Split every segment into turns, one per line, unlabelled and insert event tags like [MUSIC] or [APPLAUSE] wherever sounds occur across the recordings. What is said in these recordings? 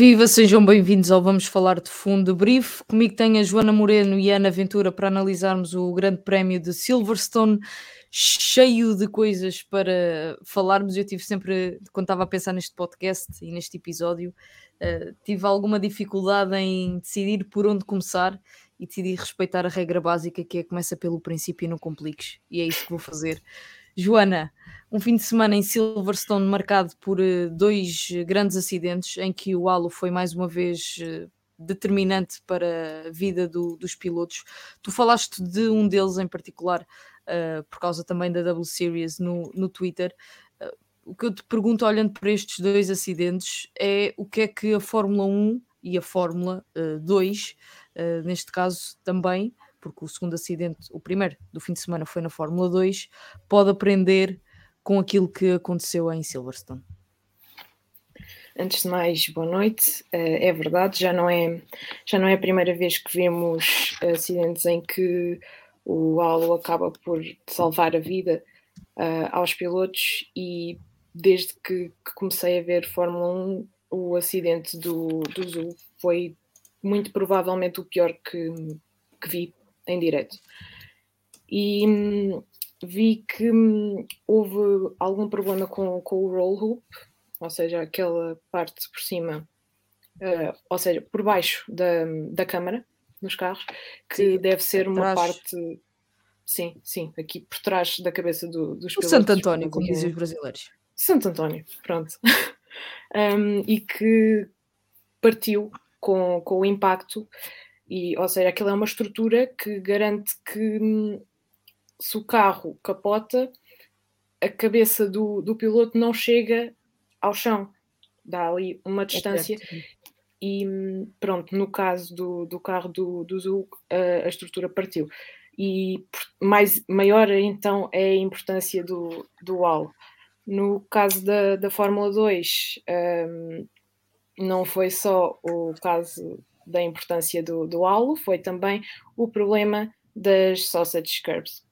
Viva, sejam bem-vindos ao Vamos Falar de Fundo Brief. Comigo tem a Joana Moreno e a Ana Ventura para analisarmos o Grande Prémio de Silverstone, cheio de coisas para falarmos. Eu tive sempre, quando estava a pensar neste podcast e neste episódio, uh, tive alguma dificuldade em decidir por onde começar e decidi respeitar a regra básica que é começa pelo princípio e não compliques. E é isso que vou fazer. Joana, um fim de semana em Silverstone marcado por uh, dois grandes acidentes em que o halo foi mais uma vez uh, determinante para a vida do, dos pilotos. Tu falaste de um deles em particular, uh, por causa também da W Series no, no Twitter. o que eu te pergunto, olhando para estes dois acidentes, é o que é que a Fórmula 1 e a Fórmula 2, neste caso também, porque o segundo acidente, o primeiro do fim de semana foi na Fórmula 2, pode aprender com aquilo que aconteceu em Silverstone.
Antes de mais, boa noite. Uh, é verdade, já não é, já não é a primeira vez que vemos acidentes em que o halo acaba por salvar a vida uh, aos pilotos e desde que, que, comecei a ver Fórmula 1, o acidente do, do Zul foi muito provavelmente o pior que, que vi em direto. E hum, vi que hum, houve algum problema com, com o roll hoop, ou seja, aquela parte por cima, uh, ou seja, por baixo da, da câmara nos carros, que sim, deve ser uma parte. Sim, sim, aqui por trás da cabeça do, dos
pilotos. Santo António, como dizem os brasileiros.
Santo António, pronto. [LAUGHS] um, e que partiu com, com o impacto, e, ou seja, aquilo é uma estrutura que garante que hum, se o carro capota, a cabeça do, do piloto não chega ao chão, dá ali uma distância. É e pronto, no caso do, do carro do, do Zul, a, a estrutura partiu. E mais, maior então é a importância do, do halo. No caso da, da Fórmula 2, um, não foi só o caso da importância do, do halo, foi também o problema das sausage curbs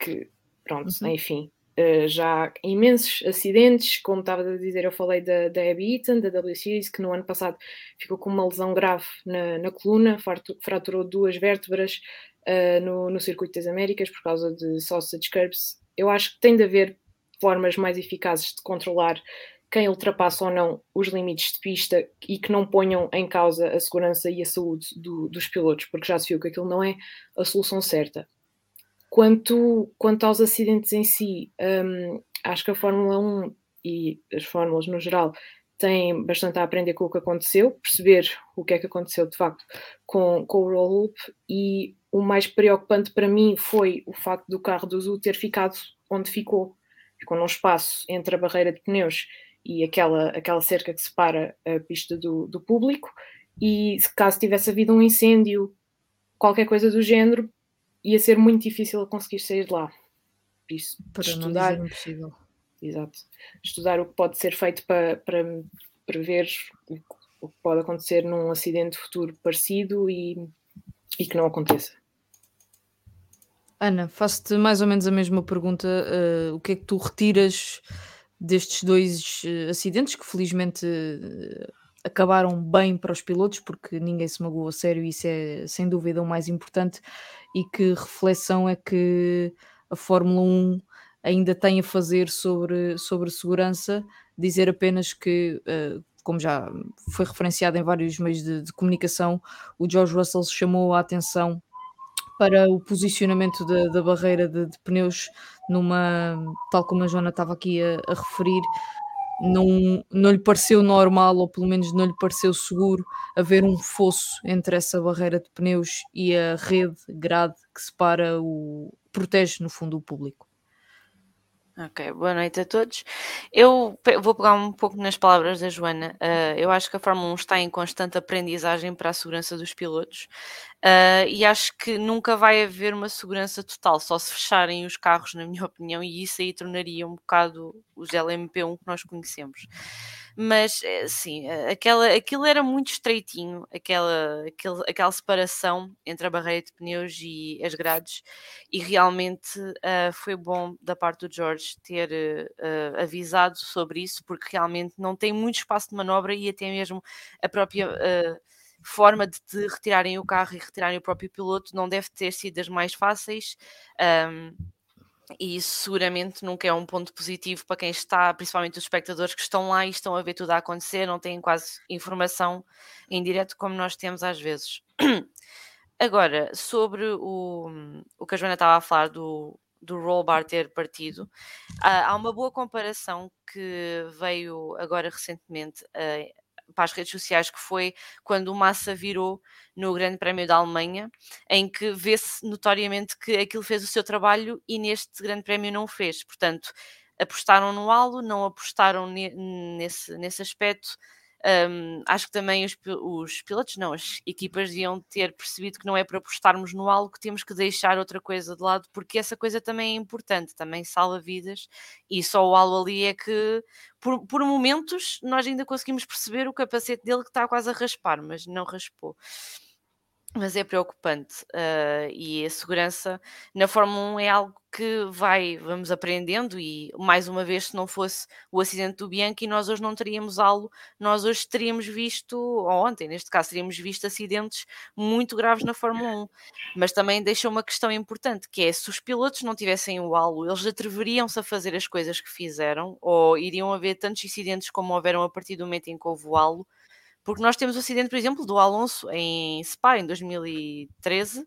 que, pronto, uhum. enfim, uh, já há imensos acidentes, como estava a dizer, eu falei da, da Abby Eaton, da W Series, que no ano passado ficou com uma lesão grave na, na coluna, fraturou duas vértebras uh, no, no Circuito das Américas por causa de sausage curbs. Eu acho que tem de haver formas mais eficazes de controlar quem ultrapassa ou não os limites de pista e que não ponham em causa a segurança e a saúde do, dos pilotos, porque já se viu que aquilo não é a solução certa. Quanto, quanto aos acidentes em si, um, acho que a Fórmula 1 e as fórmulas no geral têm bastante a aprender com o que aconteceu, perceber o que é que aconteceu de facto com, com o roll-up e o mais preocupante para mim foi o facto do carro do Zul ter ficado onde ficou. Ficou num espaço entre a barreira de pneus e aquela, aquela cerca que separa a pista do, do público e caso tivesse havido um incêndio, qualquer coisa do género, ia ser muito difícil conseguir sair de lá. Isso,
para estudar, não impossível.
Exato. Estudar o que pode ser feito para, para prever o que pode acontecer num acidente futuro parecido e, e que não aconteça.
Ana, faço-te mais ou menos a mesma pergunta. Uh, o que é que tu retiras destes dois uh, acidentes que felizmente uh, acabaram bem para os pilotos, porque ninguém se magoou a sério, isso é sem dúvida o mais importante e que reflexão é que a Fórmula 1 ainda tem a fazer sobre, sobre segurança, dizer apenas que, uh, como já foi referenciado em vários meios de, de, comunicação, o George Russell chamou a atenção para o posicionamento da, da barreira de, de, pneus numa, tal como a Joana estava aqui a, a referir, não, não lhe pareceu normal, ou pelo menos não lhe pareceu seguro, haver um fosso entre essa barreira de pneus e a rede grade que separa o. protege, no fundo, o público.
Ok, boa noite a todos. Eu vou pegar um pouco nas palavras da Joana. Uh, eu acho que a Fórmula 1 está em constante aprendizagem para a segurança dos pilotos uh, e acho que nunca vai haver uma segurança total, só se fecharem os carros, na minha [LAUGHS] opinião, e isso aí tornaria um bocado os LMP1 que nós conhecemos. Mas eh, sim, aquela, aquilo era muito estreitinho, aquela, aquele, aquela separação entre a barreira de pneus e as grades, e realmente uh, foi bom da parte do George ter uh, avisado sobre isso, porque realmente não tem muito espaço de manobra e até mesmo a própria. Uh, forma de, de, retirarem o carro e retirarem o próprio piloto não deve ter sido das mais fáceis. Um, e isso seguramente nunca é um ponto positivo para quem está, principalmente os espectadores que estão lá e estão a ver tudo a acontecer, não têm quase informação em direto como nós temos às vezes. [CLEARS THROAT] Agora, sobre o, o que a Joana estava a falar do, do roll bar ter partido, há uma boa comparação que veio agora recentemente para as redes sociais, que foi quando o Massa virou no Grande Prémio da Alemanha, em que vê-se notoriamente que aquilo fez o seu trabalho e neste Grande Prémio não fez. Portanto, apostaram no halo, não apostaram nesse, nesse aspecto um, acho que também os, os, pilotos, não, as equipas deviam ter percebido que não é para apostarmos no algo que temos que deixar outra coisa de lado, porque essa coisa também é importante, também salva vidas, e só o halo ali é que, por, por momentos, nós ainda conseguimos perceber o capacete dele que está quase a raspar, mas não raspou. Mas é preocupante uh, e a segurança na Fórmula 1 é algo que vai, vamos aprendendo e mais uma vez se não fosse o acidente do Bianchi nós hoje não teríamos algo, nós hoje teríamos visto, ou ontem neste caso teríamos visto acidentes muito graves na Fórmula 1, mas também deixa uma questão importante que é se os pilotos não tivessem o halo, eles atreveriam-se a fazer as coisas que fizeram ou iriam haver tantos incidentes como houveram a partir do momento em que houve o halo porque nós temos o acidente, por exemplo, do Alonso em Spa, em 2013,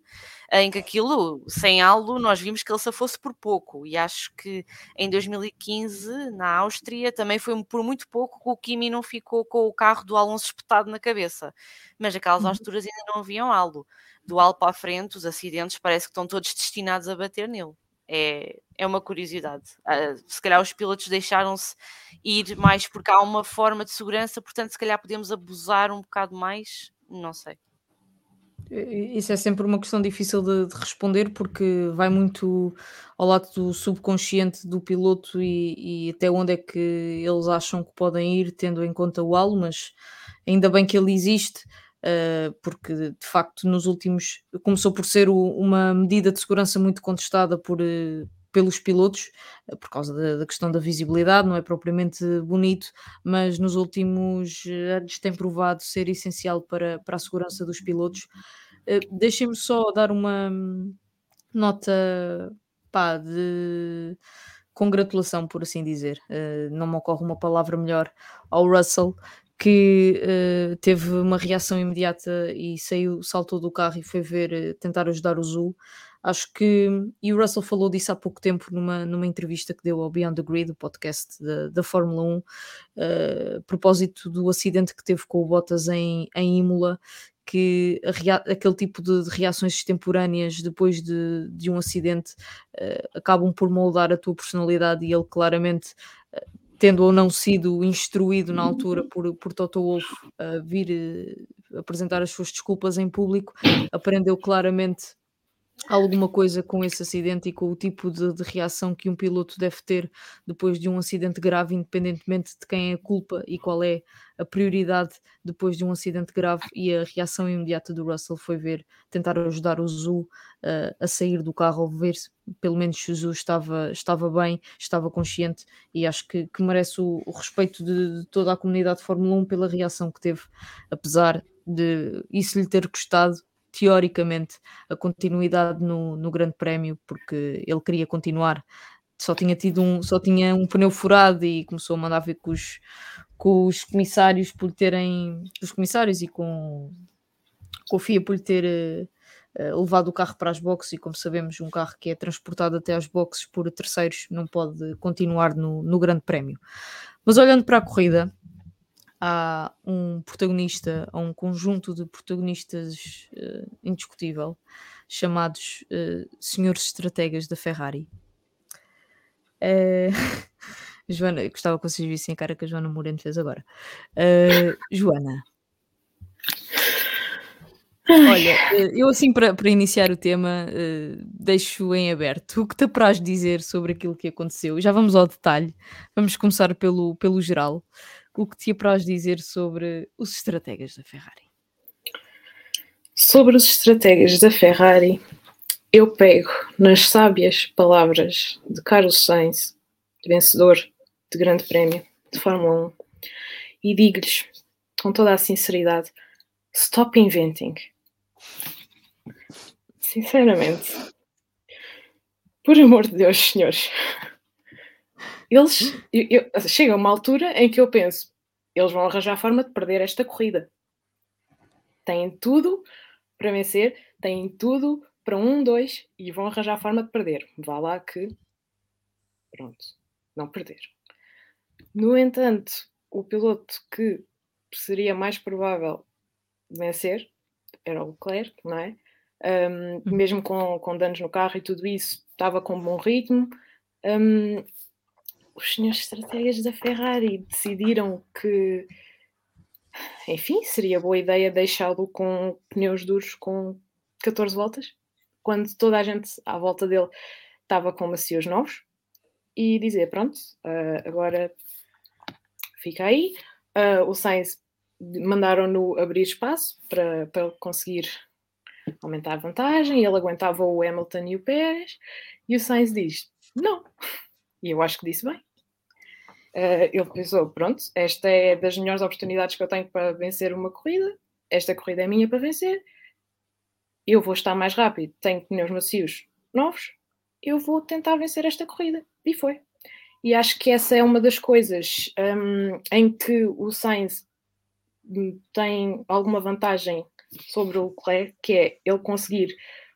em que aquilo, sem halo, nós vimos que ele se fosse por pouco. E acho que em 2015, na Áustria, também foi por muito pouco que o Kimi não ficou com o carro do Alonso espetado na cabeça. Mas aquelas uhum. alturas ainda não haviam halo. Do halo para a frente, os acidentes parece que estão todos destinados a bater nele é, é uma curiosidade. Uh, se calhar os pilotos deixaram-se ir mais porque há uma forma de segurança, portanto, se calhar podemos abusar um bocado mais, não sei.
Isso é sempre uma questão difícil de, de responder porque vai muito ao lado do subconsciente do piloto e, e, até onde é que eles acham que podem ir, tendo em conta o halo, mas ainda bem que ele existe uh, porque de facto nos últimos começou por ser o, uma medida de segurança muito contestada por, uh, pelos pilotos, uh, por causa da, da, questão da visibilidade, não é propriamente bonito, mas nos últimos anos tem provado ser essencial para, para a segurança dos pilotos. Deixem-me só dar uma nota pá, de congratulação, por assim dizer. Uh, não me ocorre uma palavra melhor ao Russell, que uh, teve uma reação imediata e saiu, saltou do carro e foi ver, uh, tentar ajudar o Zul. Acho que, e o Russell falou disso há pouco tempo numa, numa entrevista que deu ao Beyond the Grid, o podcast da, da Fórmula 1, uh, eh, a propósito do acidente que teve com o Bottas em, em Imola, que aquele tipo de, de, reações extemporâneas depois de, de um acidente uh, acabam por moldar a tua personalidade e ele claramente uh, tendo ou não sido instruído na altura por, por Toto Wolff a vir uh, apresentar as suas desculpas em público, aprendeu claramente alguma coisa com esse acidente e com o tipo de, de, reação que um piloto deve ter depois de um acidente grave, independentemente de quem é a culpa e qual é a prioridade depois de um acidente grave. E a reação imediata do Russell foi ver, tentar ajudar o Zu uh, a sair do carro, ver se pelo menos o Zu estava, estava bem, estava consciente e acho que, que merece o, o respeito de, de toda a comunidade de Fórmula 1 pela reação que teve, apesar de isso lhe ter custado teoricamente, a continuidade no, no Grande Prémio, porque ele queria continuar. Só tinha tido um, só tinha um pneu furado e começou a mandar ver com os, com os comissários por terem os comissários e com, com a FIA por ter uh, levado o carro para as boxes e como sabemos um carro que é transportado até às boxes por terceiros não pode continuar no, no grande prémio mas olhando para a corrida há um protagonista, há um conjunto de protagonistas uh, indiscutível, chamados uh, senhores estrategas da Ferrari. Uh, [LAUGHS] Joana, gostava que vocês vissem a cara que a Joana Moreno fez agora. Joana. Olha, eu assim para, para iniciar o tema uh, deixo em aberto o que te apraz dizer sobre aquilo que aconteceu. Já vamos ao detalhe, vamos começar pelo, pelo geral o que te apraz dizer sobre os estrategas da Ferrari.
Sobre os estrategas da Ferrari, eu pego nas sábias palavras de Carlos Sainz, vencedor de Grande Prémio de Fórmula 1, e digo-lhes com toda a sinceridade: stop inventing. Sinceramente, por amor de Deus, senhores, eles eu, eu, chega uma altura em que eu penso: eles vão arranjar a forma de perder esta corrida. Têm tudo para vencer, têm tudo para um, dois e vão arranjar a forma de perder. Vá lá que. Pronto, não perder. No entanto, o piloto que seria mais provável vencer era o Leclerc, não é? Um, mesmo com, com danos no carro e tudo isso, estava com bom ritmo. Um, os senhores estrategas da Ferrari decidiram que, enfim, seria boa ideia deixá-lo com pneus duros com 14 voltas quando toda a gente à volta dele estava com macios novos e dizer: Pronto, uh, agora fica aí. Uh, o Sainz mandaram-no abrir espaço para, conseguir aumentar a vantagem. Ele aguentava o Hamilton e o Pérez. E o Sainz diz: Não. E eu acho que disse bem. Uh, ele pensou: Pronto, esta é das melhores oportunidades que eu tenho para vencer uma corrida. Esta corrida é minha para vencer eu vou estar mais rápido, tenho pneus macios novos, eu vou tentar vencer esta corrida. E foi. E acho que essa é uma das coisas um, em que o Sainz tem alguma vantagem sobre o Leclerc, que é ele conseguir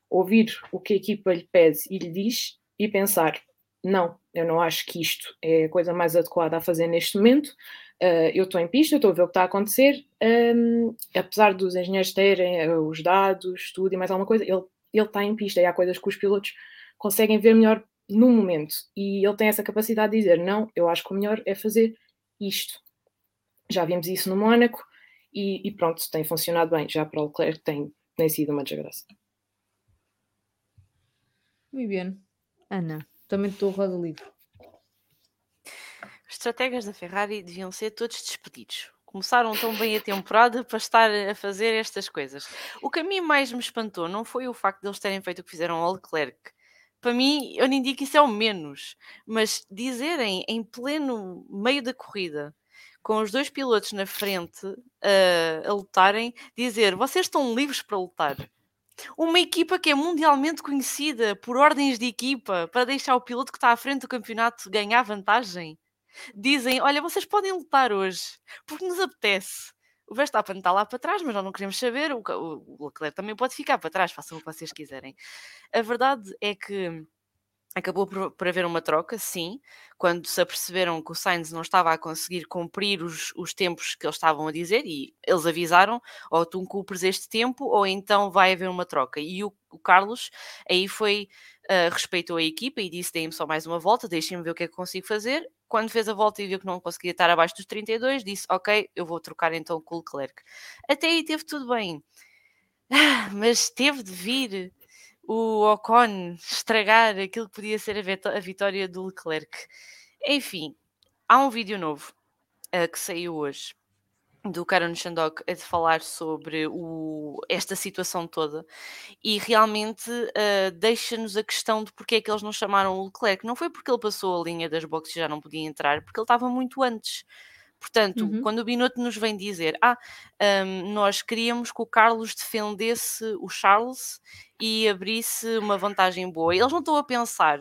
ouvir o que a equipa lhe pede e lhe diz e pensar: não, eu não acho que isto é a coisa mais adequada a fazer neste momento, Uh, eu estou em pista, estou a ver o que está a acontecer, um, apesar dos engenheiros terem uh, os dados, tudo e mais alguma coisa, ele, ele está em pista e há coisas que os pilotos conseguem ver melhor no momento e ele tem essa capacidade de dizer: Não, eu acho que o melhor é fazer isto. Já vimos isso no Mónaco e, e pronto, tem funcionado bem. Já para o Leclerc tem, tem sido uma desgraça.
Muito bem. Ana, também estou roda livre.
Os estrategas da Ferrari deviam ser todos despedidos. Começaram tão bem a temporada para estar a fazer estas coisas. O que a mim mais me espantou não foi o facto de eles terem feito o que fizeram ao Leclerc. Para mim, eu nem digo que isso é o menos, mas dizerem em pleno meio da corrida, com os dois pilotos na frente uh, a lutarem, dizer vocês estão livres para lutar. Uma equipa que é mundialmente conhecida por ordens de equipa para deixar o piloto que está à frente do campeonato ganhar vantagem dizem: Olha, vocês podem lutar hoje, porque nos apetece. O Verstappen está lá para trás, mas nós não queremos saber. O, Leclerc também pode ficar para trás, façam o que vocês quiserem. A verdade é que acabou por, por, haver uma troca, sim, quando se aperceberam que o Sainz não estava a conseguir cumprir os, os tempos que eles estavam a dizer e eles avisaram, ou tu cumpres este tempo, ou então vai haver uma troca. E o, o Carlos aí foi, uh, respeitou a equipa e disse, deem-me só mais uma volta, deixem-me ver o que é que consigo fazer, quando fez a volta e viu que não conseguia estar abaixo dos 32, disse: Ok, eu vou trocar então com o Leclerc. Até aí teve tudo bem, ah, mas teve de vir o Ocon estragar aquilo que podia ser a vitória do Leclerc. Enfim, há um vídeo novo uh, que saiu hoje do Karan Shandok a falar sobre o, esta situação toda e realmente uh, deixa-nos a questão de porque é que eles não chamaram o Leclerc. Não foi porque ele passou a linha das boxes e já não podia entrar, porque ele estava muito antes. Portanto, uhum. quando o Binotto nos vem dizer ah, um, nós queríamos que o Carlos defendesse o Charles e abrisse uma vantagem boa, eles não estão a pensar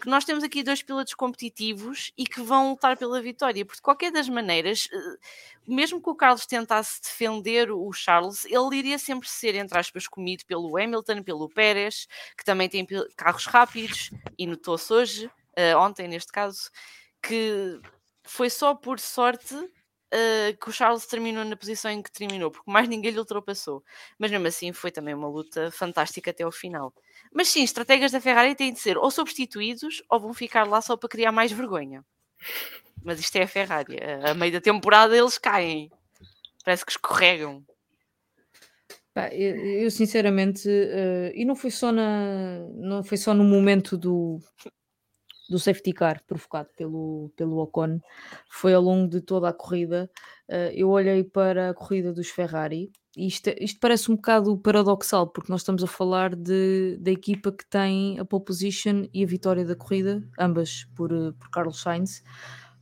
que nós temos aqui dois pilotos competitivos e que vão lutar pela vitória, porque de qualquer das maneiras, eh, mesmo que o Carlos tentasse defender o Charles, ele iria sempre ser, entre aspas, comido pelo Hamilton, pelo Pérez, que também tem carros rápidos, e notou-se hoje, eh, ontem neste caso, que foi só por sorte uh, que o Charles terminou na posição em que terminou, porque mais ninguém lhe ultrapassou. Mas mesmo assim foi também uma luta fantástica até ao final. Mas sim, estrategas da Ferrari têm de ser ou substituídos ou vão ficar lá só para criar mais vergonha. Mas isto é a Ferrari. A meio da temporada eles caem. Parece que escorregam.
eu, eu, sinceramente, uh, e não foi só na, não foi só no momento do do safety car provocado pelo, pelo Ocon foi ao longo de toda a corrida. Uh, eu olhei para a corrida dos Ferrari e isto, isto parece um bocado paradoxal, porque nós estamos a falar de, da equipa que tem a pole position e a vitória da corrida, ambas por, por Carlos Sainz.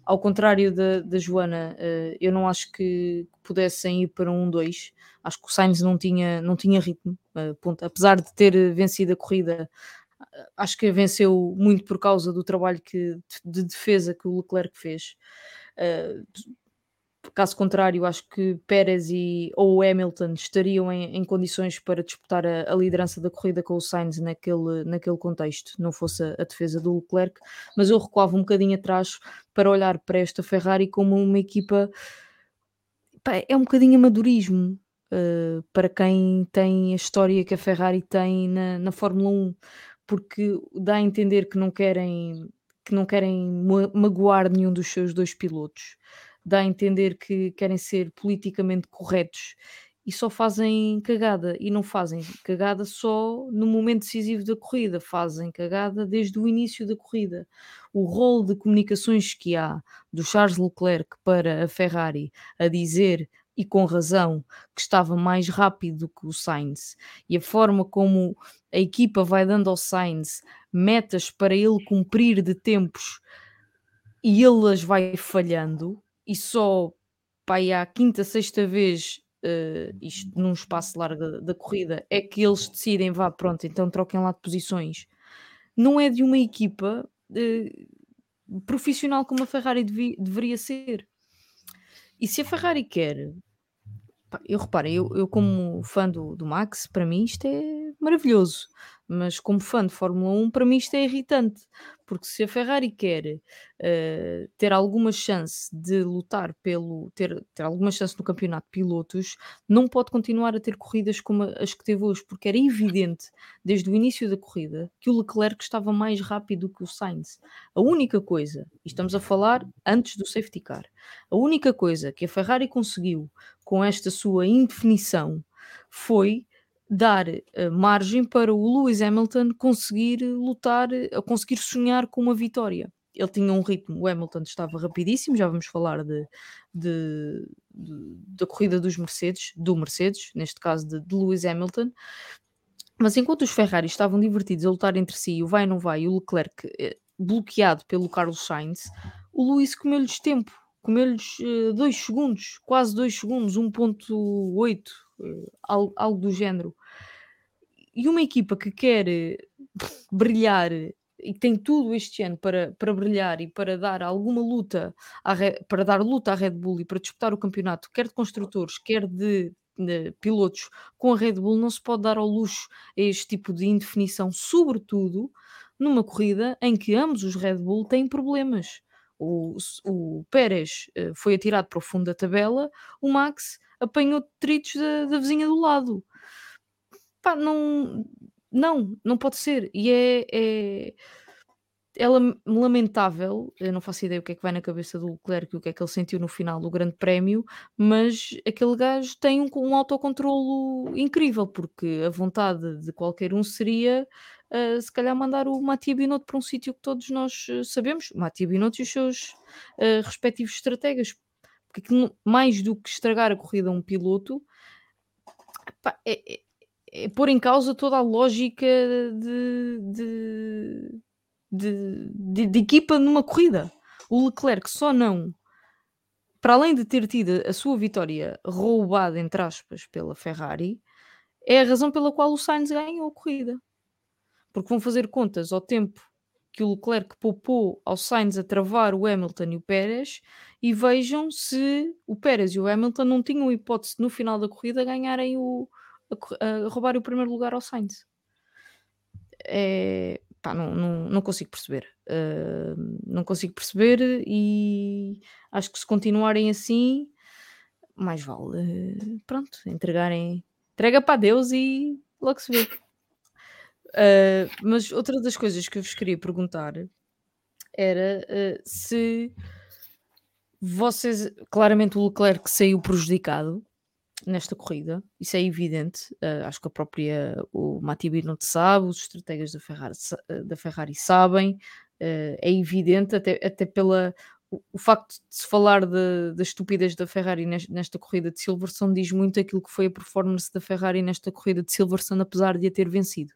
Ao contrário da, da Joana, uh, eu não acho que pudessem ir para um 2. Acho que o Sainz não tinha, não tinha ritmo. Ponto. Apesar de ter vencido a corrida, acho que venceu muito por causa do trabalho que, de defesa que o Leclerc fez. Uh, caso contrário, acho que Pérez e, ou Hamilton estariam em, em condições para disputar a, a, liderança da corrida com o Sainz naquele, naquele contexto, não fosse a, a, defesa do Leclerc, mas eu recuava um bocadinho atrás para olhar para esta Ferrari como uma equipa. Pá, é um bocadinho amadorismo uh, para quem tem a história que a Ferrari tem na, na Fórmula 1 porque dá a entender que não querem que não querem magoar nenhum dos seus dois pilotos, dá a entender que querem ser politicamente corretos e só fazem cagada e não fazem cagada só no momento decisivo da corrida, fazem cagada desde o início da corrida. O rol de comunicações que há do Charles Leclerc para a Ferrari a dizer e com razão, que estava mais rápido que o Sainz, e a forma como a equipa vai dando ao Sainz metas para ele cumprir de tempos e ele as vai falhando, e só pai, à quinta, sexta vez, uh, isto num espaço largo da, da, corrida, é que eles decidem, vá, pronto, então troquem lá de posições. Não é de uma equipa uh, profissional como a Ferrari deveria ser. E se a Ferrari quer eu reparo, eu, eu como fã do, do Max, para mim isto é maravilhoso, mas como fã de Fórmula 1, para mim isto é irritante, porque se a Ferrari quer uh, ter alguma chance de lutar pelo ter, ter alguma chance no campeonato de pilotos, não pode continuar a ter corridas como as que teve hoje, porque era evidente desde o início da corrida que o Leclerc estava mais rápido que o Sainz. A única coisa, e estamos a falar antes do safety car, a única coisa que a Ferrari conseguiu com esta sua indefinição foi dar uh, margem para o Lewis Hamilton conseguir lutar, uh, conseguir sonhar com uma vitória. Ele tinha um ritmo, o Hamilton estava rapidíssimo, já vamos falar de, de, de da corrida dos Mercedes, do Mercedes, neste caso de, de Lewis Hamilton, mas enquanto os Ferrari estavam divertidos a lutar entre si, o vai não vai, e o Leclerc eh, bloqueado pelo Carlos Sainz, o Lewis comeu-lhes tempo, comeu-lhes 2 uh, segundos, quase 2 segundos, 1.8, uh, algo, algo, do género. E uma equipa que quer brilhar e tem tudo este ano para, para brilhar e para dar alguma luta, à, para dar luta à Red Bull e para disputar o campeonato, quer de construtores, quer de, pilotos com a Red Bull, não se pode dar ao luxo a este tipo de indefinição, sobretudo numa corrida em que ambos os Red Bull têm problemas o, o Pérez uh, foi atirado para o fundo da tabela, o Max apanhou detritos da, da vizinha do lado. Pá, não, não, não pode ser. E é, é, é lamentável, eu não faço ideia o que é que vai na cabeça do Leclerc e o que é que ele sentiu no final do Grande Prémio, mas aquele gajo tem um, um autocontrolo incrível, porque a vontade de qualquer um seria uh, se calhar mandar o Matia Binotto para um sítio que todos nós uh, sabemos, Matia Binotto e os seus uh, respectivos estrategas, porque aquilo, mais do que estragar a corrida a um piloto, pá, é, é, pôr em causa toda a lógica de, de, de, de, de equipa numa corrida. O Leclerc só não para além de ter tido a sua vitória roubada, entre aspas, pela Ferrari, é a razão pela qual o Sainz ganhou a corrida porque vão fazer contas ao tempo que o Leclerc poupou ao Sainz a travar o Hamilton e o Pérez e vejam se o Pérez e o Hamilton não tinham hipótese no final da corrida ganharem o a, a roubar o primeiro lugar ao Sainz. É, pá, não, não, não consigo perceber. Uh, não consigo perceber e acho que se continuarem assim, mais vale, uh, pronto, entregarem, entrega para Deus e logo se vê. Uh, mas outra das coisas que eu vos queria perguntar era uh, se vocês, claramente o Leclerc saiu prejudicado nesta corrida, isso é evidente, uh, acho que a própria o Mati Binotto sabe, os estrategas da Ferrari, da Ferrari sabem, é evidente, até, até pela o, facto de se falar da estupidez da Ferrari nesta, nesta, corrida de Silverstone diz muito aquilo que foi a performance da Ferrari nesta corrida de Silverstone, apesar de a ter vencido.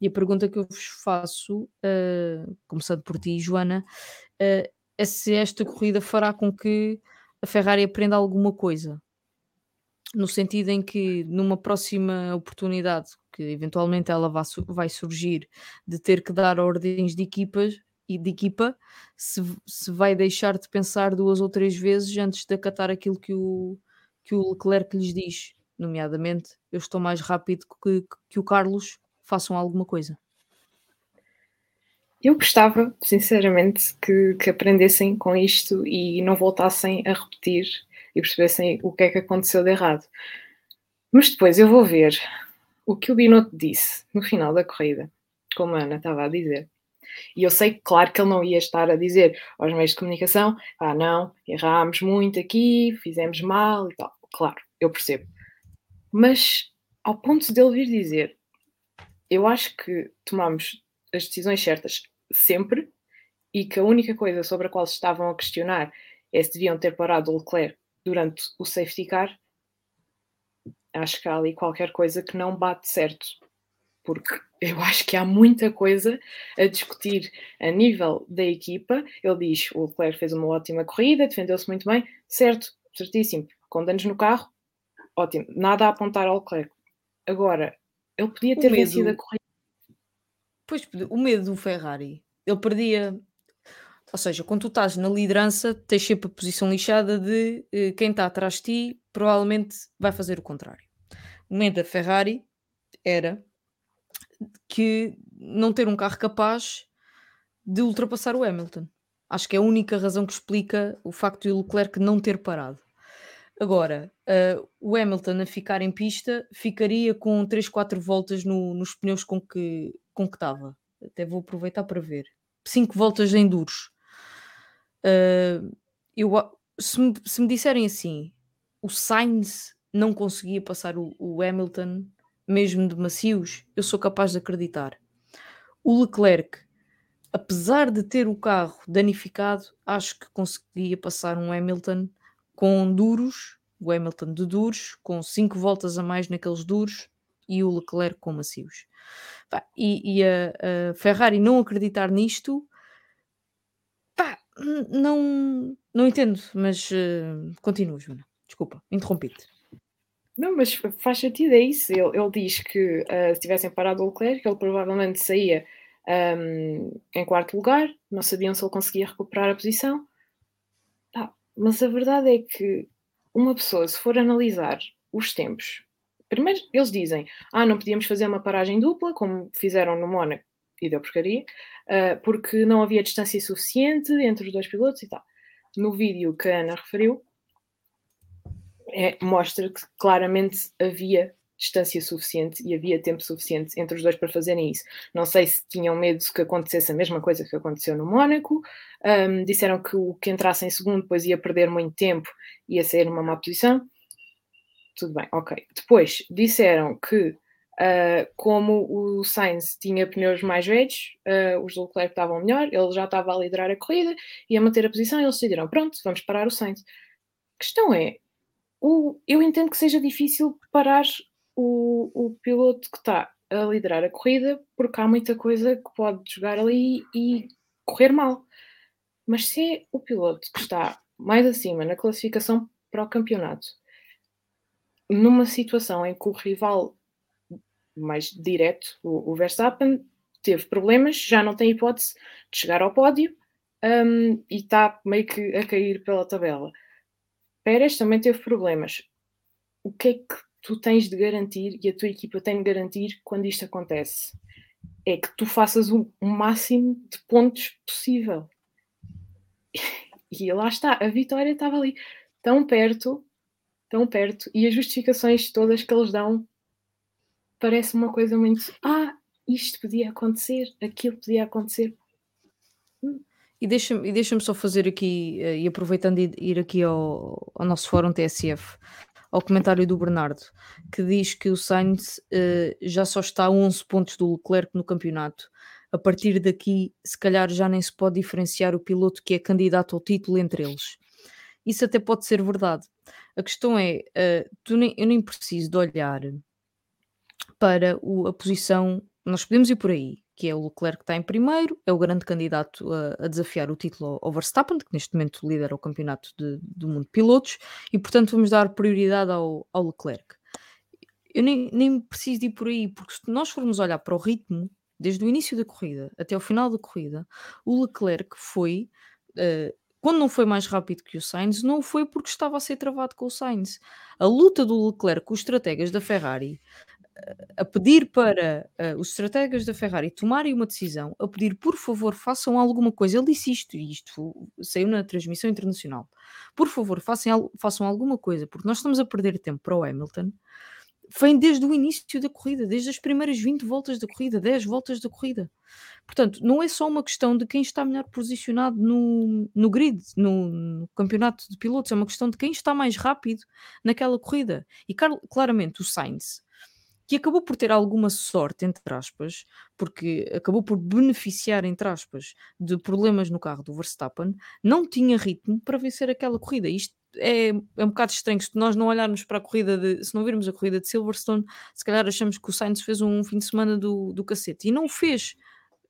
E a pergunta que eu vos faço, uh, começando por ti, Joana, uh, é se esta corrida fará com que a Ferrari aprenda alguma coisa. No sentido em que, numa próxima oportunidade, que eventualmente ela vai, vai surgir, de ter que dar ordens de equipas, e de equipa se, se vai deixar de pensar duas ou três vezes antes de acatar aquilo que o, que o Leclerc lhes diz, nomeadamente eu estou mais rápido que, que o Carlos, façam alguma coisa.
Eu gostava, sinceramente, que, que aprendessem com isto e não voltassem a repetir e percebessem o que é que aconteceu de errado. Mas depois eu vou ver o que o Binotto disse no final da corrida, como a Ana estava a dizer. E eu sei, claro, que ele não ia estar a dizer aos meios de comunicação: ah, não, errámos muito aqui, fizemos mal e tal. Claro, eu percebo. Mas ao ponto dele vir dizer: eu acho que tomamos as decisões certas sempre e que a única coisa sobre a qual se estavam a questionar é se deviam ter parado o Leclerc durante o safety car. Acho que há ali qualquer coisa que não bate certo porque [LAUGHS] eu acho que há muita coisa a discutir a nível da equipa. Ele diz: o Leclerc fez uma ótima corrida, defendeu-se muito bem, certo, certíssimo. Com danos no carro, ótimo, nada a apontar ao Leclerc. Agora, ele podia ter vencido a corrida.
Pois, o medo do Ferrari, ele perdia. Ou seja, quando tu estás na liderança, tens sempre a posição lixada de eh, quem está atrás de ti provavelmente vai fazer o contrário. O medo da Ferrari era que não ter um carro capaz de ultrapassar o Hamilton. Acho que é a única razão que explica o facto de o Leclerc não ter parado. Agora, uh, o Hamilton a ficar em pista ficaria com 3, 4 voltas no, nos pneus com que, com que estava. Até vou aproveitar para ver. 5 voltas em duros. Uh, eu, se, me, se me disserem assim, o Sainz não conseguia passar o, o Hamilton mesmo de macios, eu sou capaz de acreditar. O Leclerc, apesar de ter o carro danificado, acho que conseguia passar um Hamilton com duros, o Hamilton de duros, com 5 voltas a mais naqueles duros, e o Leclerc com macios. E, e a, a, Ferrari não acreditar nisto, pá, não, não entendo, mas uh, continua, Joana. Desculpa, interrompi-te.
Não, mas faz sentido, é isso. Ele, ele diz que uh, se tivessem parado o Leclerc, ele provavelmente saía um, em quarto lugar, não sabiam se ele conseguia recuperar a posição. Ah, mas a verdade é que uma pessoa, se for analisar os tempos, primeiro eles dizem: ah, não podíamos fazer uma paragem dupla, como fizeram no Mónaco, e deu porcaria, uh, porque não havia distância suficiente entre os dois pilotos e tal. No vídeo que a Ana referiu, é, mostra que claramente havia distância suficiente e havia tempo suficiente entre os dois para fazerem isso. Não sei se tinham medo que acontecesse a mesma coisa que aconteceu no Mónaco. Um, disseram que o que entrasse em segundo depois ia perder muito tempo e ia sair numa má posição. Tudo bem, ok. Depois disseram que, uh, como o Sainz tinha pneus mais velhos, uh, os do Leclerc estavam melhor, ele já estava a liderar a corrida, ia manter a posição e eles decidiram: pronto, vamos parar o Sainz. A questão é, o, eu entendo que seja difícil parar o, o piloto que está a liderar a corrida, porque há muita coisa que pode jogar ali e correr mal. Mas se é o piloto que está mais acima na classificação para o campeonato, numa situação em que o rival mais direto, o, o Verstappen, teve problemas, já não tem hipótese de chegar ao pódio um, e está meio que a cair pela tabela. Pérez também teve problemas. O que é que tu tens de garantir e a tua equipa tem de garantir quando isto acontece? É que tu faças o, o máximo de pontos possível. [LAUGHS] E lá está, a vitória estava ali, tão perto, tão perto, e as justificações todas que eles dão parece uma coisa muito. Ah, isto podia acontecer, aquilo podia acontecer.
Hum. E deixa-me deixa só fazer aqui, eh, e aproveitando de ir aqui ao, ao, nosso fórum TSF, ao comentário do Bernardo, que diz que o Sainz uh, já só está a 11 pontos do Leclerc no campeonato. a partir daqui, se calhar já nem se pode diferenciar o piloto que é candidato ao título entre eles. Isso até pode ser verdade. A questão é, uh, nem, eu nem preciso de olhar para o, a posição, nós podemos ir por aí, que é o Leclerc que está em primeiro, é o grande candidato a, a desafiar o título ao Verstappen, que neste momento lidera o campeonato de, do mundo de pilotos, e portanto vamos dar prioridade ao, ao Leclerc. Eu nem, nem preciso ir por aí, porque se nós formos olhar para o ritmo, desde o início da corrida até o final da corrida, o Leclerc foi, uh, quando não foi mais rápido que o Sainz, não foi porque estava a ser travado com o Sainz. A luta do Leclerc com os estrategas da Ferrari a pedir para uh, os estrategas da Ferrari tomarem uma decisão, a pedir por favor façam alguma coisa. Ele disse isto e isto saiu na transmissão internacional. Por favor, façam, façam alguma coisa, porque nós estamos a perder tempo para o Hamilton. Vem desde o início da corrida, desde as primeiras 20 voltas da corrida, 10 voltas da corrida. Portanto, não é só uma questão de quem está melhor posicionado no, no grid, no, no campeonato de pilotos, é uma questão de quem está mais rápido naquela corrida. E claramente o Sainz que acabou por ter alguma sorte, entre aspas, porque acabou por beneficiar, entre aspas, de problemas no carro do Verstappen, não tinha ritmo para vencer aquela corrida. Isto é, é um bocado estranho, se nós não olharmos para a corrida, de, se não virmos a corrida de Silverstone, se calhar achamos que o Sainz fez um fim de semana do, do cacete, e não o fez.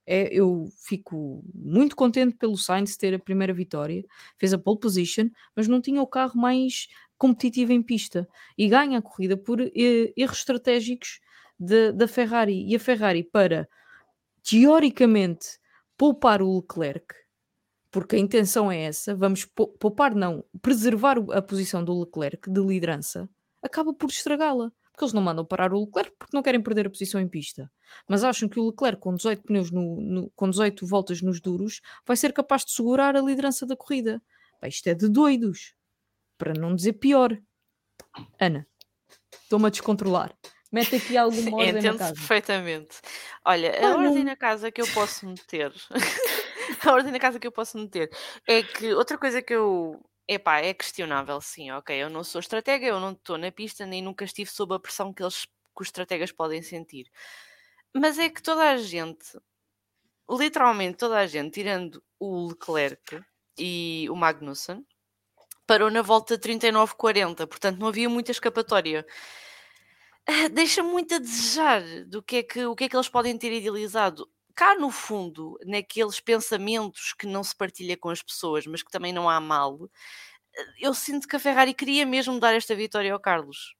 É, eu fico muito contente pelo Sainz ter a primeira vitória, fez a pole position, mas não tinha o carro mais competitiva em pista e ganha a corrida por eh, erros estratégicos da Ferrari. E a Ferrari, para teoricamente poupar o Leclerc, porque a intenção é essa, vamos poupar, não, preservar a posição do Leclerc de liderança, acaba por estragá-la. Porque eles não mandam parar o Leclerc porque não querem perder a posição em pista. Mas acham que o Leclerc, com 18 pneus, no, no, com 18 voltas nos duros, vai ser capaz de segurar a liderança da corrida. Bem, isto é de doidos para não dizer pior. Ana, estou-me a descontrolar. Mete aqui [LAUGHS] alguma ordem Entendo na casa.
perfeitamente. Olha, a ordem na casa que eu posso meter, [LAUGHS] a ordem na casa que eu posso meter é que outra coisa que eu Epá, é questionável, sim, ok. Eu não sou estratega, eu não estou na pista, nem nunca estive sob a pressão que, eles, que os estrategas podem sentir. Mas é que toda a gente, literalmente toda a gente, tirando o Leclerc e o Magnussen, parou na volta 39-40, portanto não havia muita escapatória. Ah, deixa muito a desejar do que é que, o que é que eles podem ter idealizado. Cá no fundo, naqueles pensamentos que não se partilha com as pessoas, mas que também não há mal, eu sinto que a Ferrari queria mesmo dar esta vitória ao Carlos.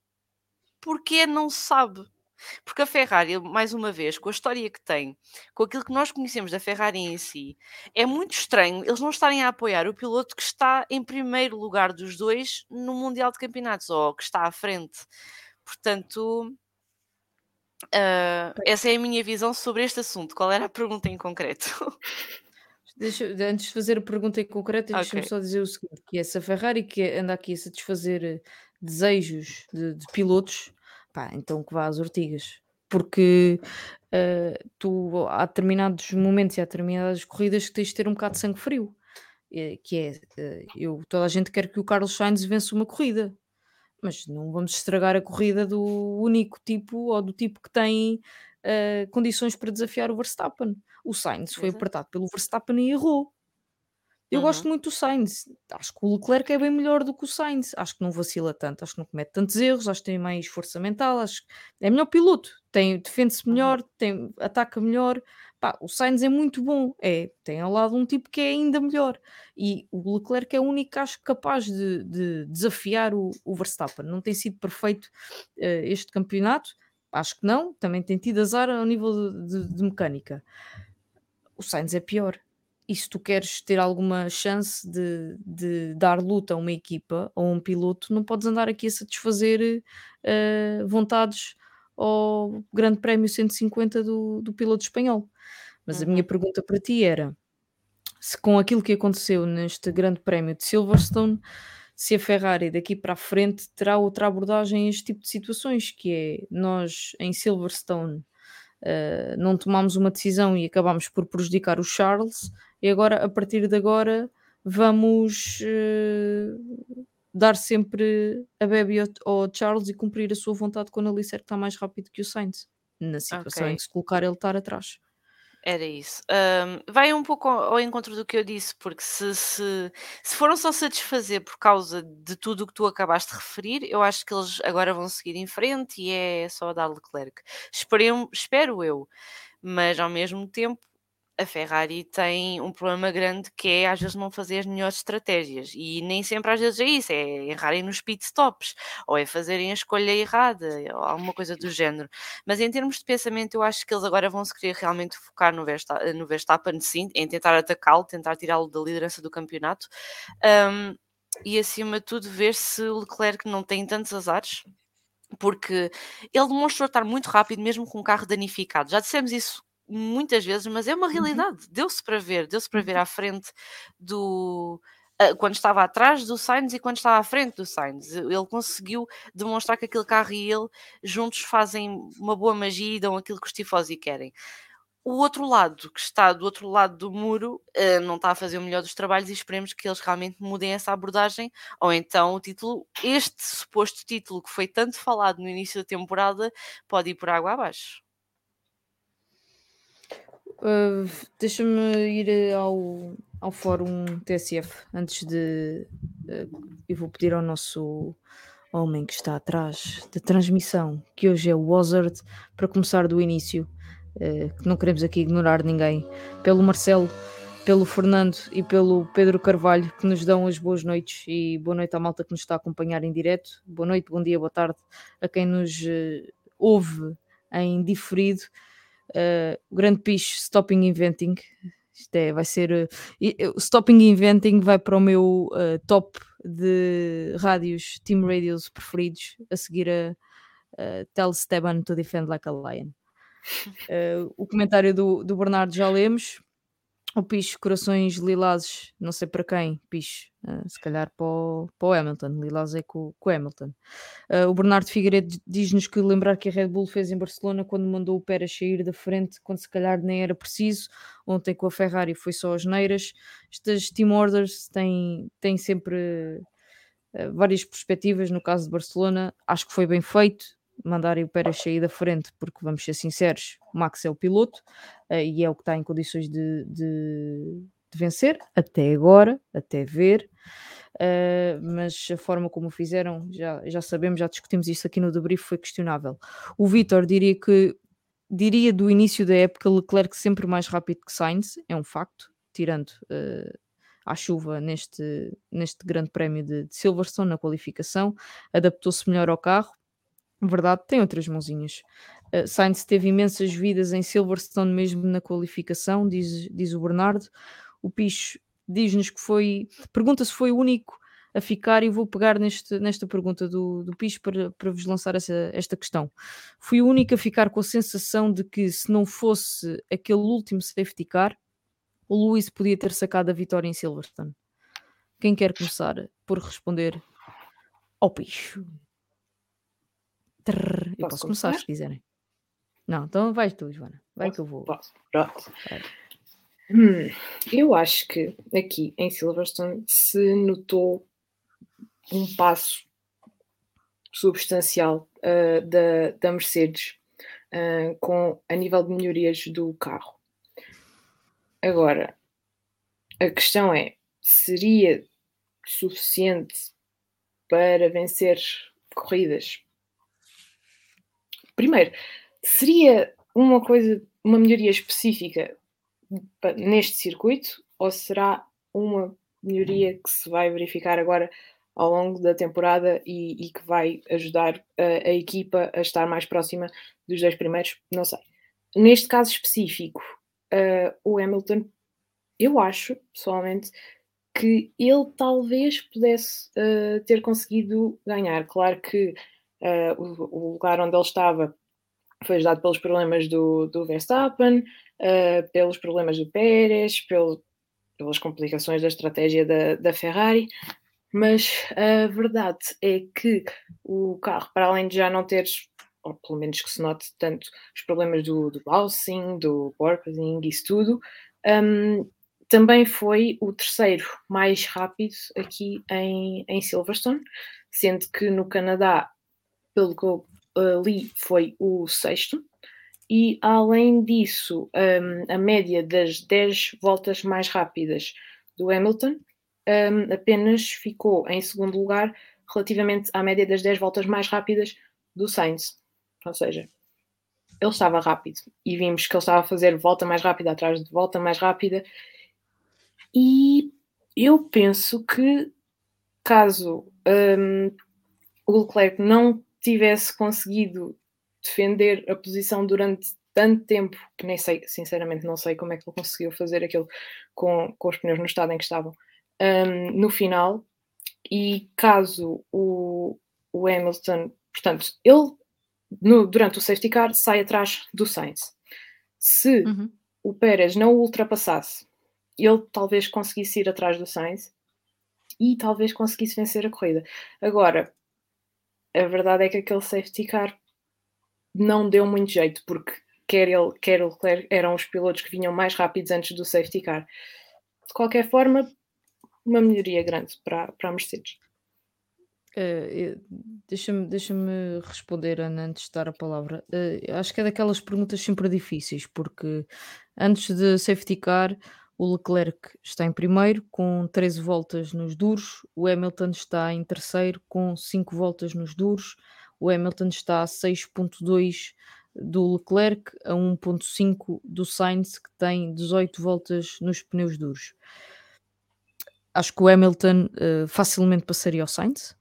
Porque não se sabe. Porque a Ferrari, mais uma vez, com a história que tem, com aquilo que nós conhecemos da Ferrari em si, é muito estranho eles não estarem a apoiar o piloto que está em primeiro lugar dos dois no Mundial de Campeonatos, ou que está à frente. Portanto, uh, essa é a minha visão sobre este assunto. Qual era a pergunta em concreto? [LAUGHS]
Deixa, antes de fazer a pergunta em concreto, okay. deixa-me só dizer o seguinte: que essa Ferrari que anda aqui a satisfazer eh, desejos de, de pilotos pá, então que vá às ortigas. Porque uh, tu, há determinados momentos e há determinadas corridas que tens de ter um bocado de sangue frio. Uh, que é, uh, eu, toda a gente quer que o Carlos Sainz vença uma corrida, mas não vamos estragar a corrida do único tipo ou do tipo que tem condições para desafiar o Verstappen. O Sainz foi apertado pelo Verstappen e errou. Eu uhum. gosto muito do Sainz. Acho que o Leclerc é bem melhor do que o Sainz. Acho que não vacila tanto, acho que não comete tantos erros, acho que tem mais força mental, acho que é melhor piloto. Tem, defende-se melhor, uhum. tem, ataca melhor. Pá, o Sainz é muito bom. É, tem ao lado um tipo que é ainda melhor. E o Leclerc é o único, acho, capaz de, de desafiar o, o, Verstappen. Não tem sido perfeito uh, este campeonato. Acho que não. Também tem tido azar ao nível de, de, de mecânica. O Sainz é pior e se tu queres ter alguma chance de, de dar luta a uma equipa ou a um piloto, não podes andar aqui a satisfazer uh, vontades ao Grande Prémio 150 do, do piloto espanhol. Mas uhum. a minha uhum. pergunta para ti era: se com aquilo que aconteceu neste Grande Prémio de Silverstone, se a Ferrari daqui para a frente terá outra abordagem a este tipo de situações, que é nós em Silverstone uh, não tomamos uma decisão e acabamos por prejudicar o Charles e agora, a partir de agora, vamos uh, dar sempre a Baby ao, Charles e cumprir a sua vontade quando ele disser que está mais rápido que o Sainz, na situação okay. em que se colocar ele estar atrás.
Era isso. Um, vai um pouco ao, ao, encontro do que eu disse, porque se, se, se foram só satisfazer por causa de tudo o que tu acabaste de referir, eu acho que eles agora vão seguir em frente e é só dar Leclerc. Espero, espero eu, mas ao mesmo tempo a Ferrari tem um problema grande que é às vezes não fazer as melhores estratégias e nem sempre às vezes é isso, é errarem nos pitstops ou é fazerem a escolha errada ou alguma coisa do género. Mas em termos de pensamento, eu acho que eles agora vão se querer realmente focar no Verstappen, no Verstappen sim, em tentar atacá-lo, tentar tirá-lo da liderança do campeonato um, e acima de tudo ver se o Leclerc não tem tantos azares porque ele demonstrou estar muito rápido, mesmo com o carro danificado. Já dissemos isso muitas vezes, mas é uma uhum. realidade. Deu-se para ver, deu-se para ver uhum. à frente do. Uh, quando estava atrás do Sainz e quando estava à frente do Sainz. Ele conseguiu demonstrar que aquele carro e ele juntos fazem uma boa magia e dão aquilo que os tifosi querem. O outro lado, que está do outro lado do muro, uh, não está a fazer o melhor dos trabalhos e esperemos que eles realmente mudem essa abordagem, ou então o título, este suposto título que foi tanto falado no início da temporada, pode ir por água abaixo.
Uh, Deixa-me ir eh, ao, ao fórum TSF antes de. Uh, eu vou pedir ao nosso homem que está atrás da transmissão, que hoje é o Wozard, para começar do início, uh, que não queremos aqui ignorar ninguém, pelo Marcelo, pelo Fernando e pelo Pedro Carvalho, que nos dão as boas noites e boa noite à malta que nos está a acompanhar em direto. Boa noite, bom dia, boa tarde a quem nos ouve em diferido. Uh, o grande piche Stopping Inventing. Isto é, vai ser. Uh, Stopping Inventing vai para o meu uh, top de rádios, team radios preferidos, a seguir a, a Tell Esteban to Defend Like a Lion. Uh, [LAUGHS] o comentário do, do Bernardo já lemos o Piche, corações lilazes, não sei para quem, Piche, uh, se calhar para o, para o Hamilton, lilás é com, com o Hamilton. Uh, o Bernardo Figueiredo diz-nos que lembrar que a Red Bull fez em Barcelona quando mandou o Pérez sair da frente, quando se calhar nem era preciso, ontem com a Ferrari foi só as neiras. Estas team orders têm, têm sempre uh, várias perspectivas, no caso de Barcelona, acho que foi bem feito, mandarem o Pérez sair da frente, porque vamos ser sinceros, o Max é o piloto uh, e é o que está em condições de, de, de vencer, até agora, até ver. Uh, mas a forma como o fizeram, já, já sabemos, já discutimos isso aqui no debrief, foi questionável. O Vitor diria que diria do início da época Leclerc sempre mais rápido que Sainz, é um facto, tirando uh, à chuva neste, neste grande prémio de, de Silverstone na qualificação, adaptou-se melhor ao carro, verdade, tem outras mãozinhas. Uh, Sainz teve imensas vidas em Silverstone, mesmo na qualificação, diz, diz o Bernardo. O Picho diz-nos que foi. Pergunta se foi o único a ficar, e vou pegar neste, nesta pergunta do, do Picho para, para vos lançar essa, esta questão. Fui o único a ficar com a sensação de que se não fosse aquele último safety car, o Lewis podia ter sacado a vitória em Silverstone. Quem quer começar por responder ao Picho? Trrr, eu posso, posso começar? começar se quiserem. Não, então vais tu, Joana. Vai posso, que eu vou.
Posso. Pronto. Hum, eu acho que aqui em Silverstone se notou um passo substancial uh, da, da Mercedes uh, com, a nível de melhorias do carro. Agora, a questão é: seria suficiente para vencer corridas? Primeiro, seria uma coisa, uma melhoria específica neste circuito ou será uma melhoria que se vai verificar agora ao longo da temporada e, e que vai ajudar a, a, equipa a estar mais próxima dos dois primeiros? Não sei. Neste caso específico, uh, o Hamilton, eu acho, pessoalmente, que ele talvez pudesse uh, ter conseguido ganhar. Claro que Uh, o, o, lugar onde ele estava foi ajudado pelos problemas do, do Verstappen, uh, pelos problemas do Pérez, pelo, pelas complicações da estratégia da, da Ferrari, mas a verdade é que o carro, para além de já não ter, ou pelo menos que se note tanto, os problemas do, do bouncing, do porpoising, isso tudo, um, também foi o terceiro mais rápido aqui em, em Silverstone, sendo que no Canadá pelo que eu uh, li, foi o sexto. e além disso, um, a média das 10 voltas mais rápidas do Hamilton um, apenas ficou em segundo lugar relativamente à média das 10 voltas mais rápidas do Sainz. Ou seja, ele estava rápido e vimos que ele estava a fazer volta mais rápida atrás de volta mais rápida. E eu penso que caso um, o Leclerc não tivesse conseguido defender a posição durante tanto tempo, que nem sei, sinceramente não sei como é que ele conseguiu fazer aquilo com, com os pneus no estado em que estavam, um, no final, e caso o, o Hamilton, portanto, ele no, durante o safety car sai atrás do Sainz. Se uhum. o Pérez não o ultrapassasse, ele talvez conseguisse ir atrás do Sainz e talvez conseguisse vencer a corrida. Agora, a verdade é que aquele safety car não deu muito jeito, porque quer ele, quer o Leclerc eram os pilotos que vinham mais rápidos antes do safety car. De qualquer forma, uma melhoria grande para, para a Mercedes.
Uh, Deixa-me deixa responder, Ana, antes de dar a palavra. Uh, acho que é daquelas perguntas sempre difíceis, porque antes de safety car, o Leclerc está em primeiro com 13 voltas nos duros, o Hamilton está em terceiro com 5 voltas nos duros, o Hamilton está a 6.2 do Leclerc a 1.5 do Sainz, que tem 18 voltas nos pneus duros. Acho que o Hamilton uh, facilmente passaria ao Sainz,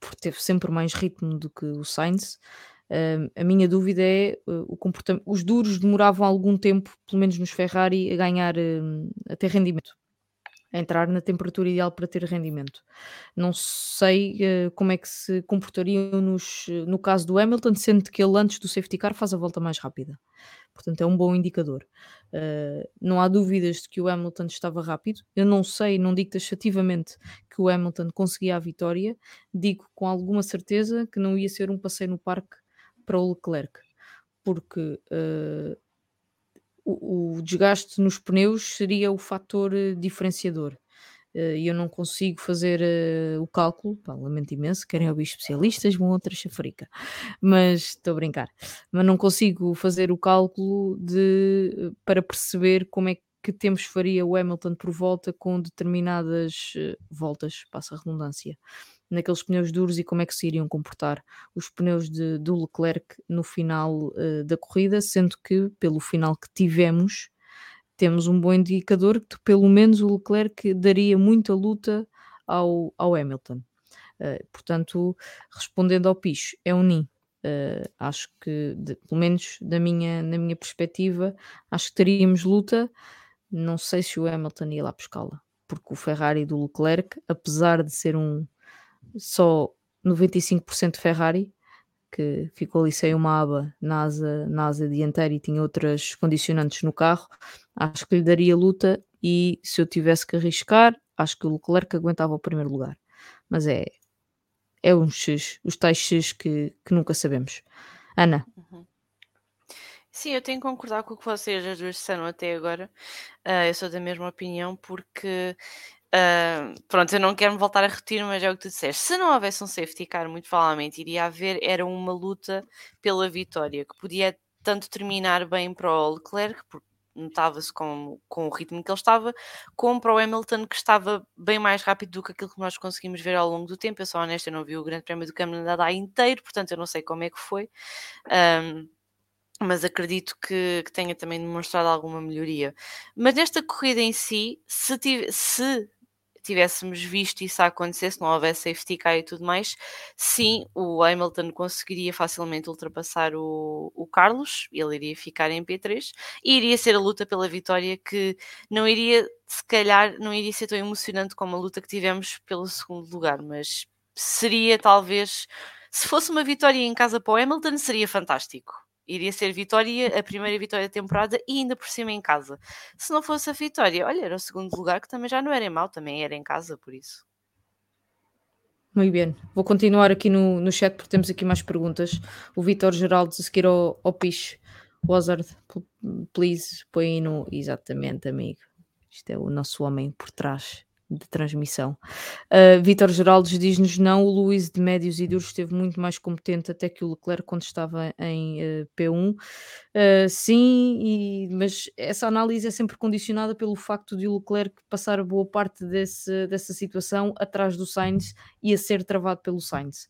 porque teve sempre mais ritmo do que o Sainz. Uh, a minha dúvida é uh, o comportamento. Os duros demoravam algum tempo, pelo menos nos Ferrari, a ganhar, uh, a ter rendimento a entrar na temperatura ideal para ter rendimento. Não sei uh, como é que se comportariam nos, no caso do Hamilton, sendo que ele antes do safety car faz a volta mais rápida. Portanto, é um bom indicador. Não há dúvidas de que o Hamilton estava rápido. Eu não sei, não digo taxativamente que o Hamilton conseguia a vitória, digo com alguma certeza que não ia ser um passeio no parque para o Leclerc, porque uh, o, desgaste nos pneus seria o fator eh, diferenciador. Eh, e eu não consigo fazer o cálculo, pá, lamento imenso, querem ouvir especialistas, vão outra chafarica, mas estou a brincar, mas não consigo fazer o cálculo de, para perceber como é que temos faria o Hamilton por volta com determinadas voltas, passa a redundância naqueles pneus duros e como é que se iriam comportar os pneus de, do Leclerc no final uh, da corrida, sendo que pelo final que tivemos temos um bom indicador que pelo menos o Leclerc daria muita luta ao, ao Hamilton. Uh, portanto, respondendo ao picho, é um NIM. Uh, acho que, de, pelo menos da minha, na minha perspectiva, acho que teríamos luta. Não sei se o Hamilton ia lá buscá-la, porque o Ferrari do Leclerc, apesar de ser um, só 95% Ferrari, que ficou ali sem uma aba na asa, na asa dianteira e tinha outras condicionantes no carro, acho que lhe daria luta e se eu tivesse que arriscar, acho que o Leclerc aguentava o primeiro lugar. Mas é, é um X, os tais X que, que nunca sabemos. Ana. Uhum.
Sim, eu tenho que concordar com o que vocês as duas disseram até agora. Uh, eu sou da mesma opinião porque Uh, pronto, eu não quero me voltar a repetir, mas é o que tu disseste. Se não houvesse um safety car, muito provavelmente iria haver era uma luta pela vitória, que podia tanto terminar bem para o Leclerc, porque notava-se com, com o ritmo que ele estava, como para o Hamilton, que estava bem mais rápido do que aquilo que nós conseguimos ver ao longo do tempo. Eu sou honesta, eu não vi o Grande Prémio do Canadá inteiro, portanto eu não sei como é que foi. Um, mas acredito que, que, tenha também demonstrado alguma melhoria. Mas nesta corrida em si, se, tive, se tivéssemos visto isso acontecer, se não houvesse safety car e tudo mais, sim, o Hamilton conseguiria facilmente ultrapassar o, o Carlos, ele iria ficar em P3 e iria ser a luta pela vitória que não iria, se calhar, não iria ser tão emocionante como a luta que tivemos pelo segundo lugar, mas seria talvez, se fosse uma vitória em casa para o Hamilton, seria fantástico iria ser vitória, a primeira vitória da temporada e ainda por cima em casa. Se não fosse a vitória, olha, era o segundo lugar que também já não era mau, também era em casa, por isso.
Muito bem, vou continuar aqui no, no chat porque temos aqui mais perguntas. O Vitor Geraldo a seguir ao, ao piche. Wazard, please, põe no. Exatamente, amigo. Isto é o nosso homem por trás de transmissão. Uh, Vítor Geraldes diz-nos não, o Luís de médios e duros esteve muito mais competente até que o Leclerc quando estava em uh, P1. Uh, sim, e, mas essa análise é sempre condicionada pelo facto de o Leclerc passar boa parte desse, dessa situação atrás do Sainz e a ser travado pelo Sainz.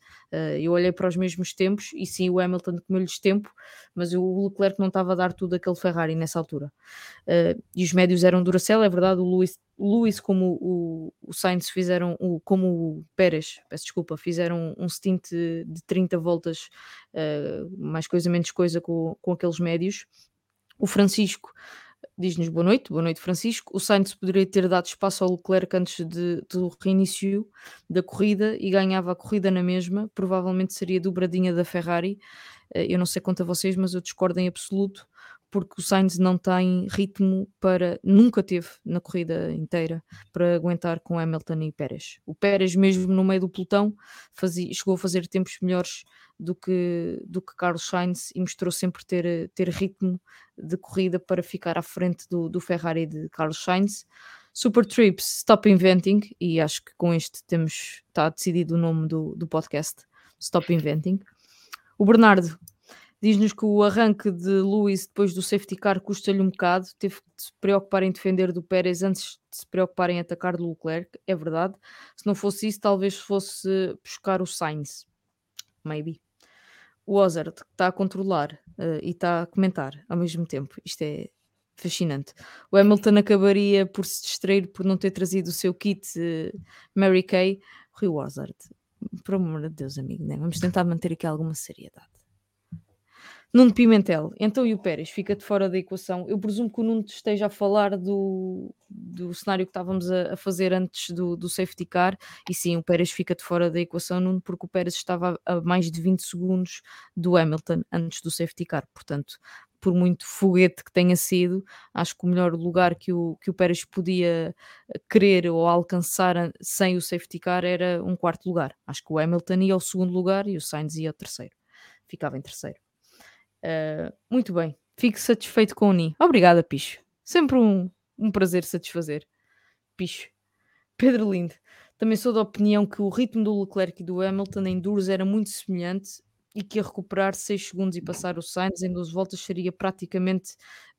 eu olhei para os mesmos tempos e sim, o Hamilton comeu-lhes tempo, mas o Leclerc não estava a dar tudo aquele Ferrari nessa altura. e os médios eram Duracell, é verdade, o Luís Lewis como o, o Sainz fizeram, o, como o Pérez, peço desculpa, fizeram um stint de 30 voltas, uh, mais coisa, menos coisa com, com aqueles médios. O Francisco diz-nos boa noite, boa noite Francisco. O Sainz poderia ter dado espaço ao Leclerc antes de, do reinício da corrida e ganhava a corrida na mesma, provavelmente seria dobradinha da Ferrari. Uh, eu não sei quanto a vocês, mas eu discordo em absoluto porque o Sainz não tem ritmo para, nunca teve na corrida inteira, para aguentar com Hamilton e Pérez. O Pérez, mesmo no meio do pelotão, fazia, chegou a fazer tempos melhores do que, do que Carlos Sainz e mostrou sempre ter, ter ritmo de corrida para ficar à frente do, do Ferrari de Carlos Sainz. Super Trips, Stop Inventing, e acho que com este temos, está decidido o nome do, do podcast, Stop Inventing. O Bernardo Diz-nos que o arranque de Lewis depois do safety car custa-lhe um bocado, teve que se preocupar em defender do Pérez antes de se preocupar em atacar do Leclerc, é verdade. Se não fosse isso, talvez fosse buscar o Sainz. Maybe. O Ozard, que está a controlar uh, e está a comentar ao mesmo tempo. Isto é fascinante. O Hamilton acabaria por se distrair por não ter trazido o seu kit uh, Mary Kay. Rui Ozard, por amor de Deus, amigo, né? vamos tentar manter aqui alguma seriedade. Nuno Pimentel, então e o Pérez fica de fora da equação? Eu presumo que o Nuno esteja a falar do, do cenário que estávamos a, a fazer antes do, do, safety car, e sim, o Pérez fica de fora da equação, Nuno, porque o Pérez estava a, a mais de 20 segundos do Hamilton antes do safety car, portanto, por muito foguete que tenha sido, acho que o melhor lugar que o, que o Pérez podia querer ou alcançar sem o safety car era um quarto lugar. Acho que o Hamilton ia ao segundo lugar e o Sainz ia ao terceiro. Ficava em terceiro. Uh, muito bem, fico satisfeito com o Ni. Obrigada, Picho. Sempre um, um prazer satisfazer. Picho. Pedro Lindo. Também sou da opinião que o ritmo do Leclerc e do Hamilton em duros era muito semelhante e que a recuperar 6 segundos e passar o Sainz em duas voltas seria praticamente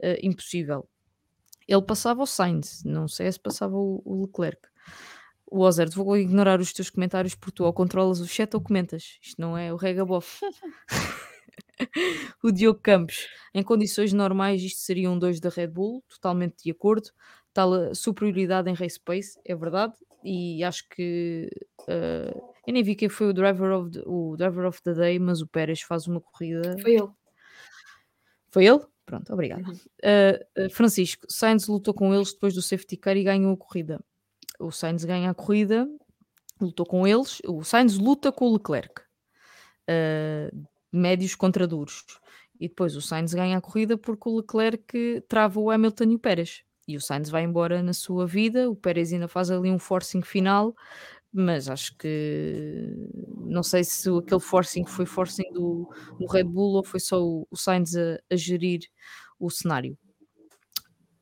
uh, impossível. Ele passava o Sainz, não sei se passava o, o Leclerc. O Ozert, vou ignorar os teus comentários porque tu ou controlas o chat ou comentas. Isto não é o regabof. [LAUGHS] [LAUGHS] o Diogo Campos, em condições normais, isto seria um 2 da Red Bull, totalmente de acordo. Tal superioridade em race pace, é verdade, e acho que uh, eu nem vi quem foi o driver, of the, o driver of the day, mas o Pérez faz uma corrida.
Foi ele.
Foi ele? Pronto, obrigada. Uhum. Uh, Francisco, Sainz lutou com eles depois do safety car e ganhou a corrida. O Sainz ganha a corrida, lutou com eles. O Sainz luta com o Leclerc. Uh, médios contra duros. E depois o Sainz ganha a corrida porque o Leclerc trava o Hamilton e o Pérez. E o Sainz vai embora na sua vida, o Pérez ainda faz ali um forcing final, mas acho que não sei se aquele forcing foi forcing do, do Red Bull ou foi só o, o Sainz a, a gerir o cenário.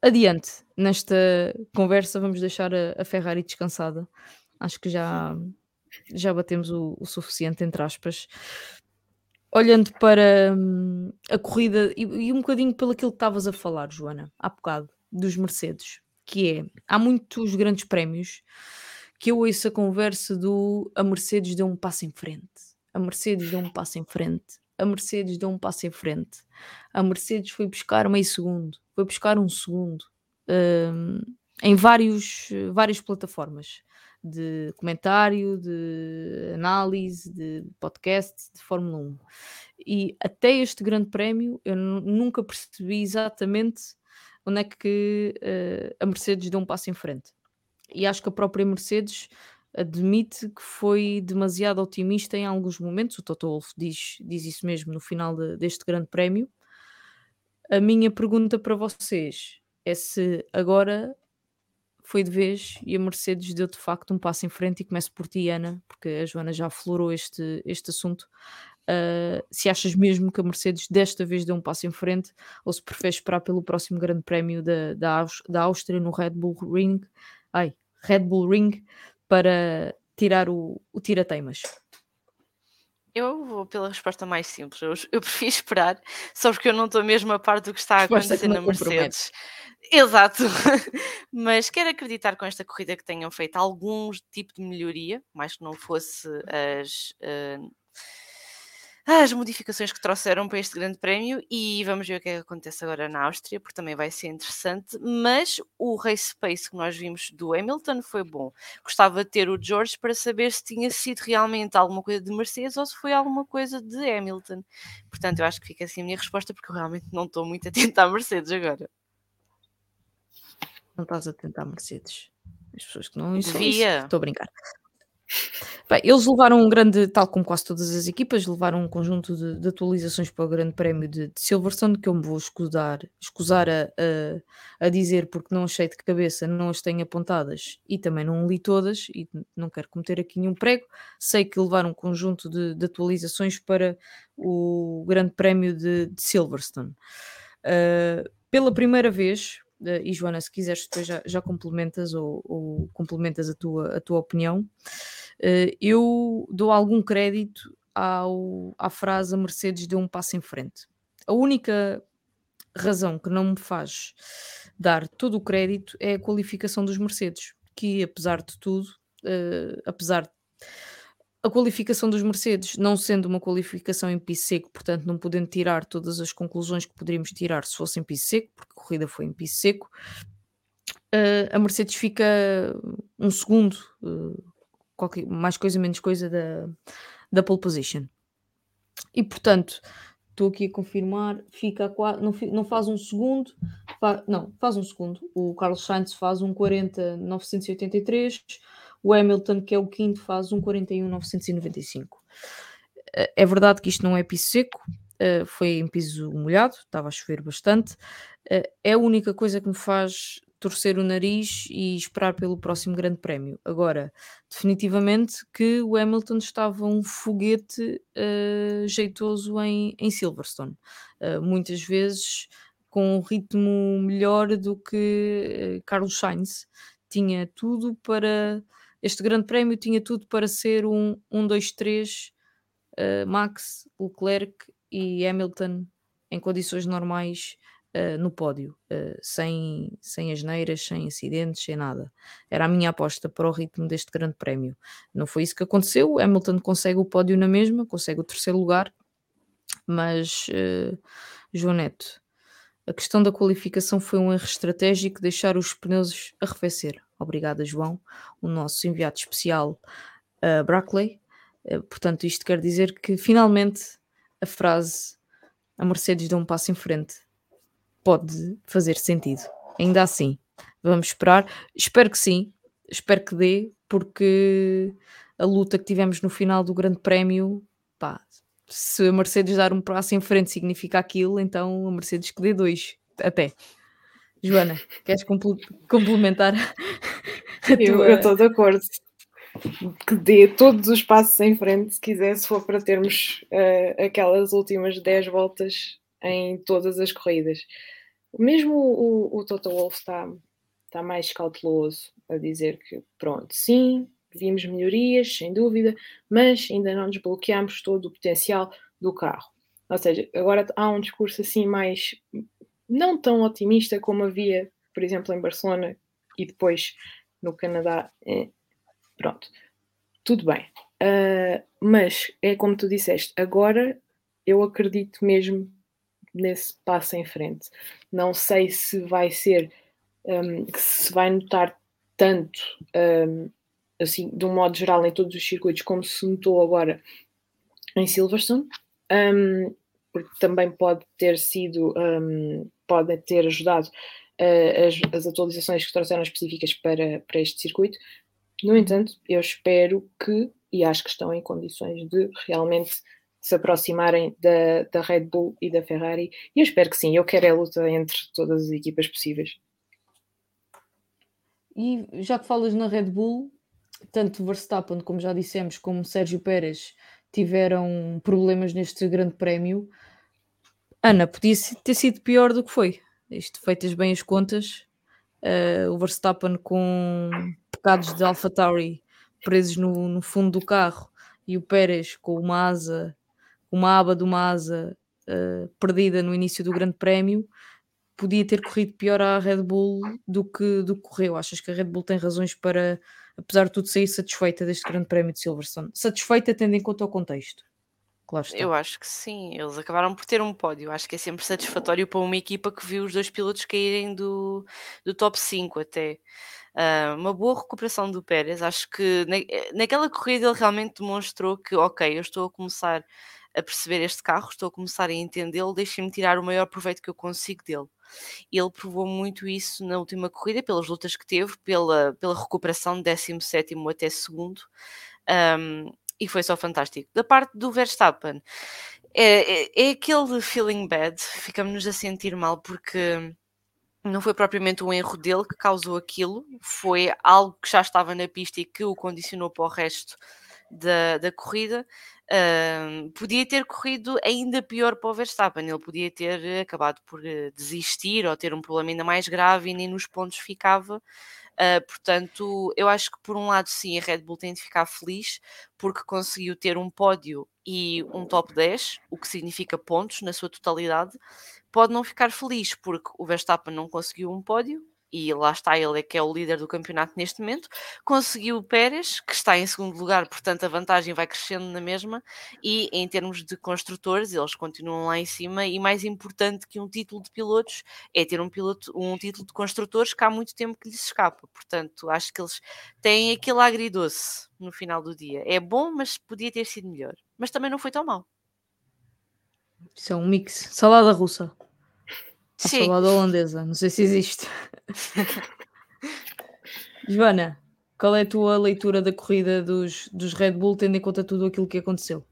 Adiante, nesta conversa vamos deixar a, a Ferrari descansada. Acho que já, já batemos o, o suficiente, entre aspas olhando para hum, a corrida e, e, um bocadinho pelo que estavas a falar, Joana, há bocado, dos Mercedes, que é, há muitos grandes prémios que eu ouço a conversa do a Mercedes deu um passo em frente, a Mercedes deu um passo em frente, a Mercedes deu um passo em frente, a Mercedes foi buscar meio segundo, foi buscar um segundo, hum, em vários, várias plataformas de comentário, de análise, de podcast de Fórmula 1. E até este grande prémio eu nunca percebi exatamente onde é que uh, a Mercedes deu um passo em frente. E acho que a própria Mercedes admite que foi demasiado otimista em alguns momentos. O Toto Wolff diz, diz isso mesmo no final de, deste grande prémio. A minha pergunta para vocês é se agora foi de vez e a Mercedes deu de facto um passo em frente e começo por ti, Ana, porque a Joana já aflorou este, este assunto. Uh, se achas mesmo que a Mercedes desta vez deu um passo em frente ou se preferes esperar pelo próximo grande prémio da, da, da Áustria no Red Bull Ring, ai, Red Bull Ring para tirar o, o tira-teimas?
Eu vou pela resposta mais simples. Eu, eu, [LAUGHS] prefiro esperar, só porque eu não estou mesmo a par do que está a acontecer na Mercedes. Exato. [LAUGHS] Mas quero acreditar com esta corrida que tenham feito algum tipo de melhoria, mais que não fosse as. Uh, as modificações que trouxeram para este grande prémio e vamos ver o que, é que acontece agora na Áustria, porque também vai ser interessante. Mas o race pace que nós vimos do Hamilton foi bom. Gostava de ter o George para saber se tinha sido realmente alguma coisa de Mercedes ou se foi alguma coisa de Hamilton. Portanto, eu acho que fica assim a minha resposta, porque eu realmente não estou muito [LAUGHS] atenta à Mercedes agora.
Não estás atenta à Mercedes. As pessoas que não
Devia.
Estou a brincar. Bem, eles levaram um grande, tal como quase todas as equipas, levaram um conjunto de, de atualizações para o Grande Prémio de, de, Silverstone, que eu me vou escusar, escusar a, a, a, dizer porque não achei de cabeça, não as tenho apontadas e também não li todas e não quero cometer aqui nenhum prego. Sei que levaram um conjunto de, de atualizações para o Grande Prémio de, Silverstone. Uh, pela primeira vez, e Joana, se quiseres depois já, já complementas ou, ou, complementas a tua, a tua opinião, uh, eu dou algum crédito ao, à frase a Mercedes deu um passo em frente. A única razão que não me faz dar todo o crédito é a qualificação dos Mercedes, que apesar de tudo, uh, apesar de a qualificação dos Mercedes, não sendo uma qualificação em piso seco, portanto não podendo tirar todas as conclusões que poderíamos tirar se fosse em piso seco, porque a corrida foi em piso seco, uh, a Mercedes fica um segundo, uh, qualquer, mais coisa menos coisa da, da pole position. E portanto, estou aqui a confirmar, fica a, não, não faz um segundo, fa, não, faz um segundo. O Carlos Sainz faz um 40.983 o Hamilton, que é o quinto, faz um 41,995. Eh, é verdade que isto não é piso seco, eh, foi em piso molhado, estava a chover bastante. Eh, é a única coisa que me faz torcer o nariz e esperar pelo próximo Grande Prémio. Agora, definitivamente que o Hamilton estava um foguete uh, jeitoso em, em Silverstone. Uh, muitas vezes com um ritmo melhor do que uh, Carlos Sainz. Tinha tudo para este grande prémio tinha tudo para ser um 1, 2, 3, Max, Leclerc e Hamilton em condições normais uh, no pódio, uh, sem, sem asneiras, sem acidentes, sem nada. Era a minha aposta para o ritmo deste grande prémio. Não foi isso que aconteceu. Hamilton consegue o pódio na mesma, consegue o terceiro lugar, mas uh, João Neto, a questão da qualificação foi um erro estratégico deixar os pneus arrefecer. Obrigada, João, o nosso enviado especial uh, Brackley. Uh, portanto, isto quer dizer que finalmente a frase a Mercedes deu um passo em frente pode fazer sentido. Ainda assim, vamos esperar. Espero que sim, espero que dê, porque a luta que tivemos no final do Grande Prémio, pá, se a Mercedes dar um passo em frente significa aquilo, então a Mercedes que dê dois, até. Joana, queres complementar? [LAUGHS]
Eu estou de acordo. Que dê todos os passos em frente, se quiser, se for para termos uh, aquelas últimas 10 voltas em todas as corridas. Mesmo o, o Toto Wolff está, está mais cauteloso a dizer que, pronto, sim, vimos melhorias, sem dúvida, mas ainda não desbloqueamos todo o potencial do carro. Ou seja, agora há um discurso assim mais não tão otimista como havia, por exemplo, em Barcelona e depois no Canadá. É, pronto, tudo bem. Uh, mas é como tu disseste, agora eu acredito mesmo nesse passo em frente. Não sei se vai ser, um, se vai notar tanto, um, assim, de um modo geral, em todos os circuitos, como se notou agora em Silverstone. Um, porque também pode ter sido, um, pode ter ajudado uh, as, as, atualizações que trouxeram específicas para, para este circuito. No entanto, eu espero que, e acho que estão em condições de realmente se aproximarem da, da Red Bull e da Ferrari, e eu espero que sim, eu quero a luta entre todas as equipas possíveis.
E já que falas na Red Bull, tanto Verstappen, como já dissemos, como Sérgio Pérez tiveram problemas neste grande prémio. Ana, podia ter sido pior do que foi. Isto feitas bem as contas, uh, o Verstappen com bocados de AlphaTauri presos no, no fundo do carro e o Pérez com uma asa, uma aba de uma asa uh, perdida no início do Grande Prémio, podia ter corrido pior à Red Bull do que, do que correu. Achas que a Red Bull tem razões para, apesar de tudo, sair satisfeita deste Grande Prémio de Silverstone? Satisfeita tendo em conta o contexto?
Claro Eu acho que sim, eles acabaram por ter um pódio. Acho que é sempre satisfatório para uma equipa que viu os dois pilotos caírem do, do top 5 até. Uh, uma boa recuperação do Pérez. Acho que na, naquela corrida ele realmente demonstrou que, ok, eu estou a começar a perceber este carro, estou a começar a entendê-lo, deixem-me tirar o maior proveito que eu consigo dele. Ele provou muito isso na última corrida, pelas lutas que teve, pela, pela recuperação de 17 até segundo. Um, e foi só fantástico. Da parte do Verstappen, é, é, é aquele feeling bad, ficamos-nos a sentir mal porque não foi propriamente um erro dele que causou aquilo, foi algo que já estava na pista e que o condicionou para o resto da, da corrida. Uh, podia ter corrido ainda pior para o Verstappen, ele podia ter acabado por eh, desistir ou ter um problema ainda mais grave e nem nos pontos ficava. Uh, portanto, eu acho que por um lado sim a Red Bull tem de ficar feliz porque conseguiu ter um pódio e um top 10, o que significa pontos na sua totalidade. Pode não ficar feliz porque o Verstappen não conseguiu um pódio, e lá está ele, é que é o líder do campeonato neste momento. Conseguiu o Pérez, que está em segundo lugar, portanto a vantagem vai crescendo na mesma. E em termos de construtores, eles continuam lá em cima. E mais importante que um título de pilotos é ter um, piloto, um título de construtores que há muito tempo que lhes escapa. Portanto, acho que eles têm aquele agridoce no final do dia. É bom, mas podia ter sido melhor. Mas também não foi tão mal.
Isso é um mix. Salada russa. A Sim. salada holandesa, não sei se existe. [LAUGHS] Joana, qual é a tua leitura da corrida dos, dos Red Bull, tendo em conta tudo aquilo que aconteceu?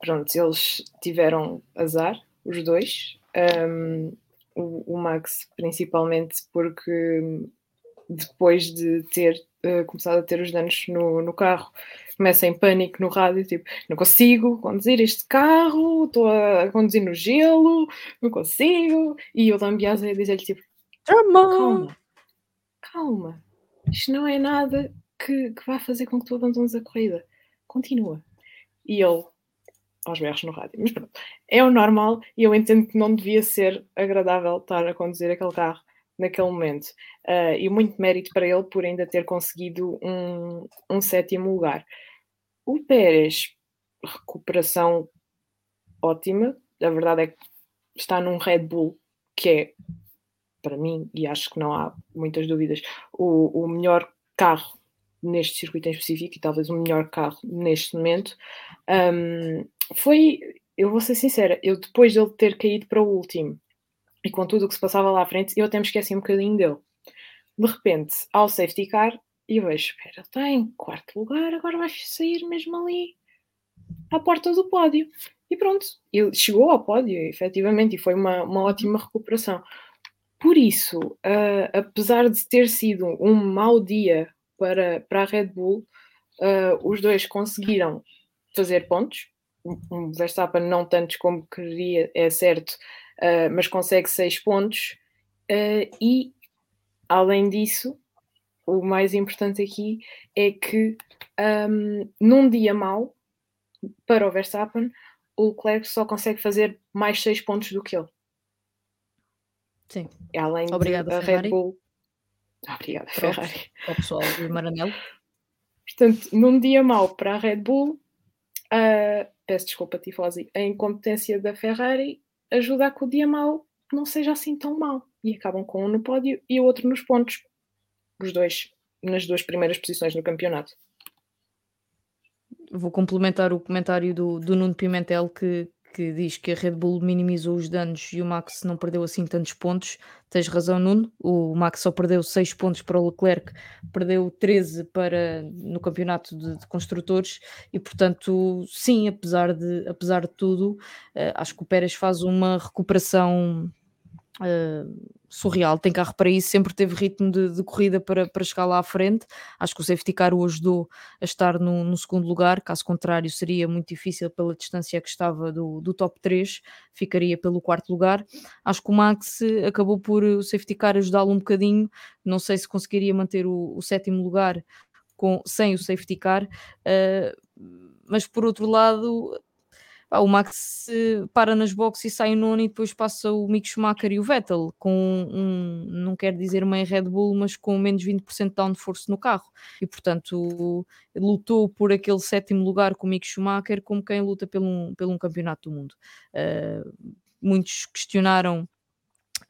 Pronto, eles tiveram azar, os dois. Um, o, o, Max, principalmente, porque depois de ter uh, começado a ter os danos no, no carro, começa em pânico no rádio, tipo, não consigo conduzir este carro, estou a conduzir no gelo, não consigo. E o Lambiase a dizer-lhe, tipo, calma, calma, isto não é nada que, que vá fazer com que tu abandones a corrida. Continua. E ele, aos berros no rádio. Mas pronto, é o normal e eu entendo que não devia ser agradável estar a conduzir aquele carro naquele momento. Uh, e muito mérito para ele por ainda ter conseguido um, um sétimo lugar. O Pérez, recuperação ótima. A verdade é que está num Red Bull que é, para mim, e acho que não há muitas dúvidas, o, o melhor carro neste circuito em específico e talvez o melhor carro neste momento. Um, foi, eu vou ser sincera, eu depois dele ter caído para o último e com tudo o que se passava lá à frente, eu até me esqueci um bocadinho dele. De repente, ao safety car, eu vejo, espera, ele está em quarto lugar, agora vai sair mesmo ali à porta do pódio. E pronto, ele chegou ao pódio, efetivamente, e foi uma, uma ótima recuperação. Por isso, uh, apesar de ter sido um mau dia para, para a Red Bull, uh, os dois conseguiram fazer pontos. O Verstappen não tantos como queria, é certo, uh, mas consegue seis pontos. e, além disso, o mais importante aqui é que um, num dia mau, para o Verstappen, o Leclerc só consegue fazer mais 6 pontos do que ele.
Sim.
Além
Obrigada,
da Red Bull. Obrigada, Ferrari.
Ao pessoal do Maranello.
Portanto, num dia mau para a Red Bull, uh, peço desculpa, Tifosi, a incompetência da Ferrari ajuda a que o dia mau não seja assim tão mau. E acabam com um no pódio e o outro nos pontos. Os dois nas duas primeiras posições no campeonato
vou complementar o comentário do, do Nuno Pimentel que, que diz que a Red Bull minimizou os danos e o Max não perdeu assim tantos pontos. Tens razão, Nuno. O Max só perdeu 6 pontos para o Leclerc, perdeu 13 para, no campeonato de, de construtores e, portanto, sim, apesar de, apesar de tudo, uh, acho que o Pérez faz uma recuperação uh, surreal. Tem carro para isso, sempre teve ritmo de, de, corrida para, para chegar lá à frente. Acho que o safety car o ajudou a estar no, no, segundo lugar, caso contrário, seria muito difícil pela distância que estava do, do top 3, ficaria pelo quarto lugar. Acho que o Max acabou por o safety car ajudá-lo um bocadinho. Não sei se conseguiria manter o, o sétimo lugar com, sem o safety car. Uh, mas por outro lado, o Max para nas boxes e sai o nono e depois passa o Mick Schumacher e o Vettel com um, não quero dizer meio Red Bull, mas com menos 20% de downforce no carro e portanto lutou por aquele sétimo lugar com o Mick Schumacher como quem luta pelo um, pelo um campeonato do mundo. Uh, muitos questionaram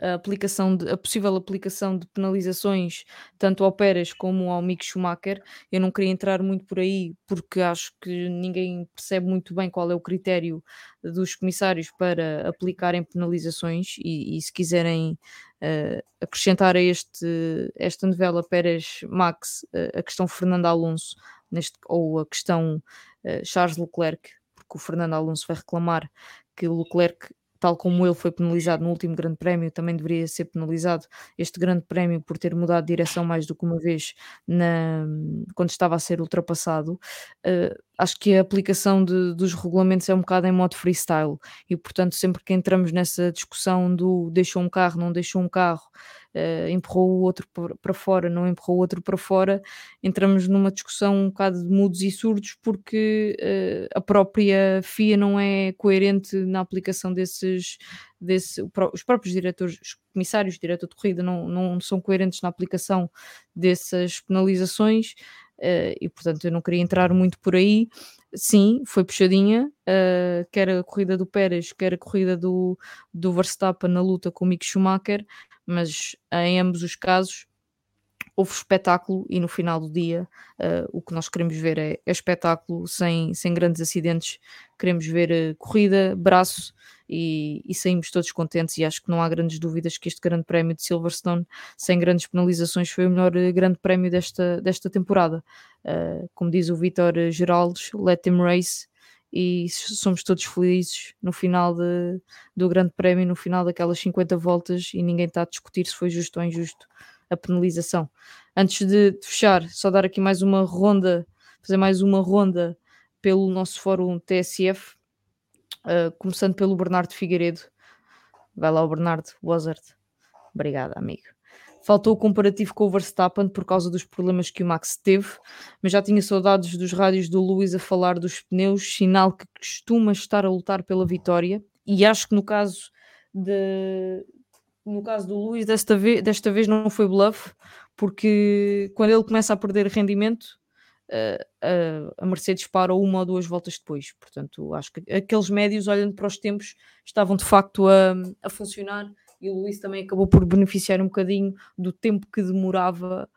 a, aplicação de, a possível aplicação de penalizações tanto ao Pérez como ao Mick Schumacher. Eu não queria entrar muito por aí porque acho que ninguém percebe muito bem qual é o critério dos comissários para aplicarem penalizações e, e se quiserem uh, acrescentar a este, esta novela Pérez-Max uh, a questão Fernando Alonso neste, ou a questão uh, Charles Leclerc, porque o Fernando Alonso vai reclamar que o Leclerc tal como ele foi penalizado no último Grande Prémio, também deveria ser penalizado este Grande Prémio por ter mudado de direção mais do que uma vez na, quando estava a ser ultrapassado. Uh, acho que a aplicação de, dos regulamentos é um bocado em modo freestyle e, portanto, sempre que entramos nessa discussão do deixou um carro, não deixou um carro, uh, empurrou o outro para fora, não empurrou o outro para fora, entramos numa discussão um bocado de mudos e surdos porque uh, a própria FIA não é coerente na aplicação desses, desse, os próprios diretores, os comissários, diretor de corrida, não, não são coerentes na aplicação dessas penalizações. Uh, e portanto eu não queria entrar muito por aí. Sim, foi puxadinha, uh, quer a corrida do Pérez, quer a corrida do, do Verstappen na luta com o Mick Schumacher, mas em ambos os casos houve espetáculo e no final do dia uh, o que nós queremos ver é, é, espetáculo sem, sem grandes acidentes, queremos ver corrida, braço e, e, saímos todos contentes e acho que não há grandes dúvidas que este grande prémio de Silverstone, sem grandes penalizações, foi o melhor eh, grande prémio desta, desta temporada. Uh, como diz o Vitor Geraldes, let him race e somos todos felizes no final de, do grande prémio, no final daquelas 50 voltas e ninguém está a discutir se foi justo ou injusto a penalização. Antes de, de fechar, só dar aqui mais uma ronda, fazer mais uma ronda pelo nosso fórum TSF, Uh, começando pelo Bernardo Figueiredo. Vai lá o Bernardo Wozard. Obrigada, amigo. Faltou o comparativo com o Verstappen por causa dos problemas que o Max teve, mas já tinha saudades dos rádios do Luís a falar dos pneus, sinal que costuma estar a lutar pela vitória. E acho que no caso de, no caso do Luís, desta vez, desta vez não foi bluff, porque quando ele começa a perder rendimento, uh, a Mercedes parou uma ou duas voltas depois. Portanto, acho que aqueles médios, olhando para os tempos, estavam de facto a, a funcionar e o Luís também acabou por beneficiar um bocadinho do tempo que demorava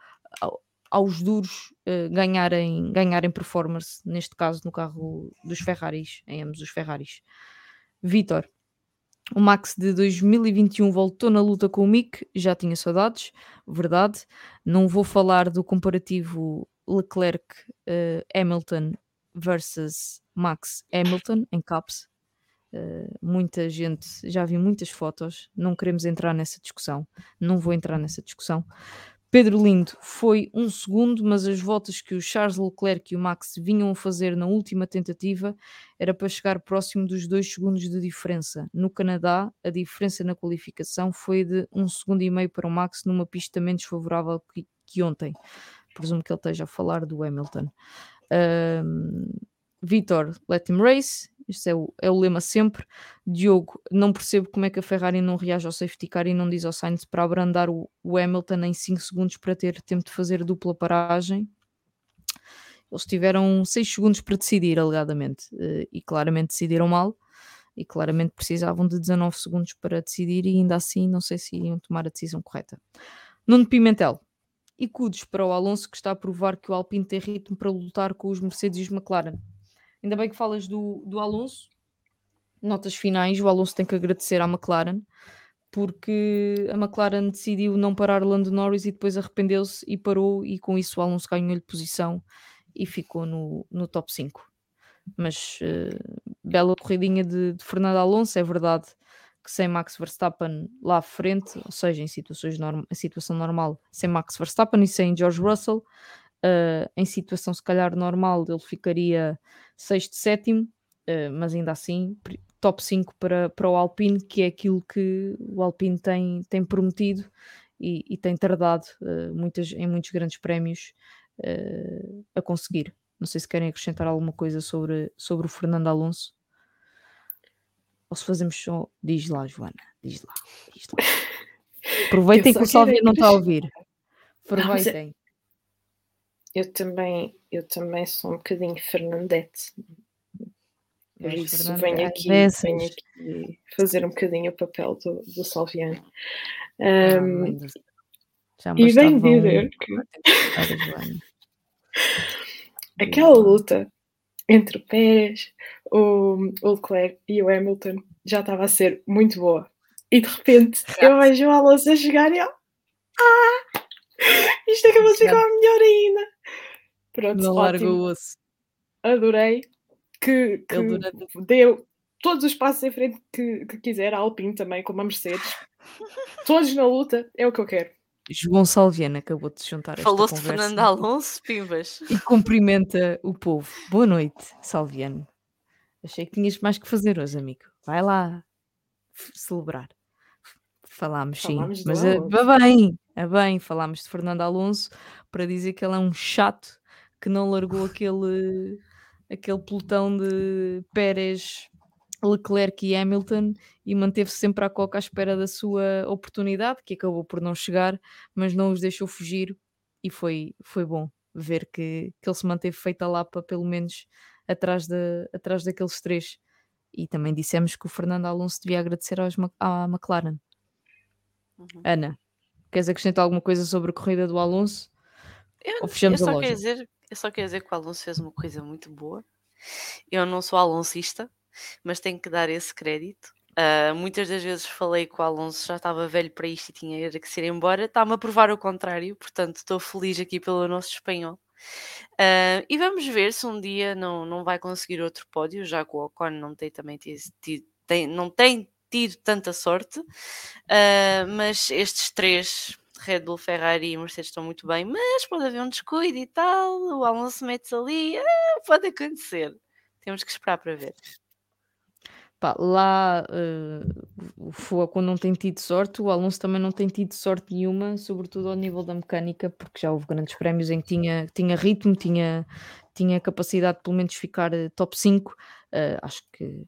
aos duros uh, ganharem, ganharem performance, neste caso no carro dos Ferraris, em ambos os Ferraris. Vitor, o Max de 2021 voltou na luta com o Mick, já tinha saudades, verdade. Não vou falar do comparativo Leclerc uh, Hamilton versus Max Hamilton em caps. Uh, muita gente, já vi muitas fotos, não queremos entrar nessa discussão, não vou entrar nessa discussão. Pedro Lindo foi um segundo, mas as voltas que o Charles Leclerc e o Max vinham a fazer na última tentativa era para chegar próximo dos dois segundos de diferença. No Canadá, a diferença na qualificação foi de um segundo e meio para o Max numa pista menos favorável que, que ontem presumo que ele esteja a falar do Hamilton. Um, Vitor, let him race, isto é o, é o lema sempre. Diogo, não percebo como é que a Ferrari não reage ao safety car e não diz ao Sainz para abrandar o, o Hamilton em 5 segundos para ter tempo de fazer dupla paragem. Eles tiveram 6 segundos para decidir, alegadamente, eh, e claramente decidiram mal. E claramente precisavam de 19 segundos para decidir, e ainda assim não sei se iam tomar a decisão correta. Nuno Pimentel, e cudos para o Alonso, que está a provar que o Alpine tem ritmo para lutar com os Mercedes e os McLaren. Ainda bem que falas do, do Alonso. Notas finais, o Alonso tem que agradecer à McLaren, porque a McLaren decidiu não parar Lando Norris e depois arrependeu-se e parou, e com isso o Alonso ganhou-lhe posição e ficou no, no top 5. Mas uh, bela corridinha de, de Fernando Alonso, é verdade que sem Max Verstappen lá à frente, ou seja, em, situações norm em situação normal, sem Max Verstappen e sem George Russell, uh, em situação se calhar normal ele ficaria sexto, sétimo, uh, mas ainda assim top 5 para, para o Alpine, que é aquilo que o Alpine tem, tem prometido e, e tem tardado uh, muitas, em muitos grandes prémios a conseguir. Não sei se querem acrescentar alguma coisa sobre, sobre o Fernando Alonso. Ou se fazemos só. Diz lá, Joana. Diz lá. Diz lá. [LAUGHS] Aproveitem que o Salvia não está a ouvir. Aproveitem.
Eu também, eu também sou um bocadinho Fernandete. Por isso venho aqui, venho aqui fazer um bocadinho o papel do, do Salviano. Um, ah, e venho dizer que [LAUGHS] aquela luta entre o Pérez, o, o Leclerc e o Hamilton já estava a ser muito boa. E de repente eu vejo o Alonso a chegar e eu. Ah! Isto acabou de ficar melhor ainda. Pronto, Não larga o osso. Adorei que, que deu todos os passos em frente que, que quiser, a Alpine também, como a Mercedes. [LAUGHS] Todos na luta, é o que eu quero.
João Salviano acabou de se juntar a
Falou-se de Fernando Alonso, pimbas.
E cumprimenta o povo. Boa noite, Salviano. Achei que tinhas mais que fazer hoje, amigo. Vai lá celebrar. Falámos, sim. Falámos mas a, a bem, a bem, falámos de Fernando Alonso para dizer que ele é um chato que não largou aquele, aquele pelotão de Pérez, Leclerc e Hamilton e manteve-se sempre à coca à espera da sua oportunidade, que acabou por não chegar, mas não os deixou fugir e foi, foi bom ver que, que ele se manteve feita lá para pelo menos atrás, de, atrás daqueles três. E também dissemos que o Fernando Alonso devia agradecer aos, à McLaren. Uhum. Ana, queres acrescentar alguma coisa sobre a corrida do Alonso?
Eu, Ou fechamos eu só a loja? Quero dizer, eu só quero dizer que o Alonso fez uma coisa muito boa. Eu não sou alonsista, mas tenho que dar esse crédito. Uh, muitas das vezes falei que o Alonso já estava velho para isto e tinha que ser embora. Está-me a provar o contrário, portanto estou feliz aqui pelo nosso espanhol. Uh, e vamos ver se um dia não, não vai conseguir outro pódio, já que o Ocon não tem também tido, tem, não tem tido tanta sorte, uh, mas estes três, Red Bull, Ferrari e Mercedes estão muito bem, mas pode haver um descuido e tal, o Alonso mete ali, pode acontecer. Temos que esperar para ver.
Pá, lá uh, o Foco não tem tido sorte, o Alonso também não tem tido sorte nenhuma, sobretudo ao nível da mecânica, porque já houve grandes prémios em que tinha, tinha ritmo, tinha, tinha capacidade de pelo menos ficar uh, top 5. Uh, eh, acho que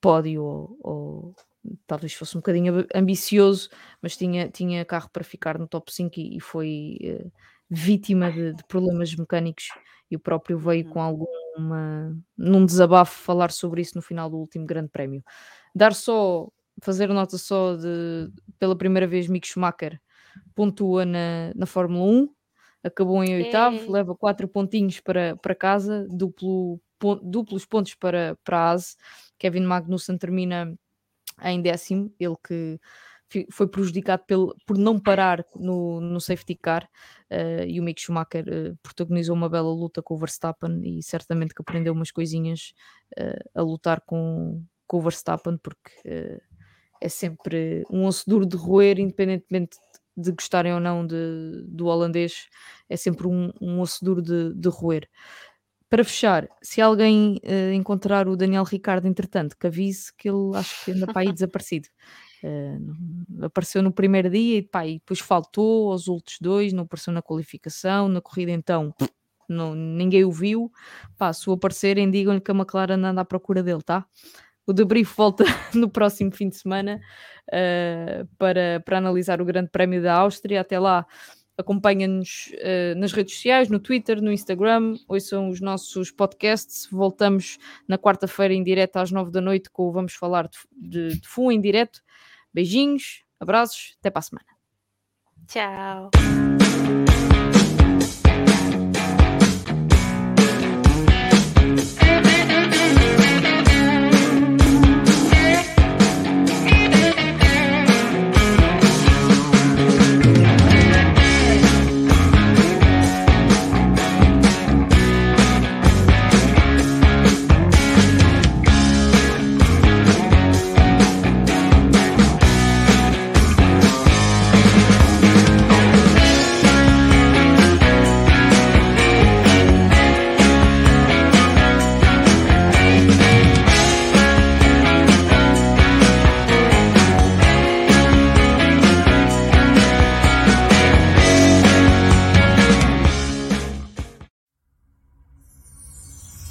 pódio ou, ou, talvez fosse um bocadinho ambicioso, mas tinha, tinha carro para ficar no top 5 e, e foi vítima de, de problemas mecânicos e o próprio veio uhum. com alguma num desabafo falar sobre isso no final do último Grande Prémio. Dar só, fazer nota só de pela primeira vez Mick Schumacher pontua na, na Fórmula 1, acabou em oitavo, é. leva quatro pontinhos para, para casa, duplo, pon, duplos pontos para, para a ASE. Kevin Magnussen termina em décimo, ele que foi prejudicado pelo, por não parar no, no safety car uh, e o Mick Schumacher uh, protagonizou uma bela luta com o Verstappen e certamente que aprendeu umas coisinhas uh, a lutar com, com o Verstappen porque é sempre um osso duro de roer independentemente de gostarem ou não de, do holandês é sempre um, um osso duro de, de roer para fechar, se alguém uh, encontrar o Daniel Ricardo, entretanto, que avise que ele acho que anda para aí [LAUGHS] desaparecido. Uh, apareceu no primeiro dia e, pá, e depois faltou aos outros dois, não apareceu na qualificação, na corrida então não, ninguém o viu. Pá, se o aparecerem, digam-lhe que a McLaren anda à procura dele, tá? O debrief volta [LAUGHS] no próximo fim de semana uh, para, para analisar o Grande Prémio da Áustria. Até lá, acompanha-nos uh, nas redes sociais, no Twitter, no Instagram, ouçam os nossos podcasts. Voltamos na quarta-feira em direto às nove da noite com o Vamos Falar de, de, de FU em direto. Beijinhos, abraços, até para a semana.
Tchau.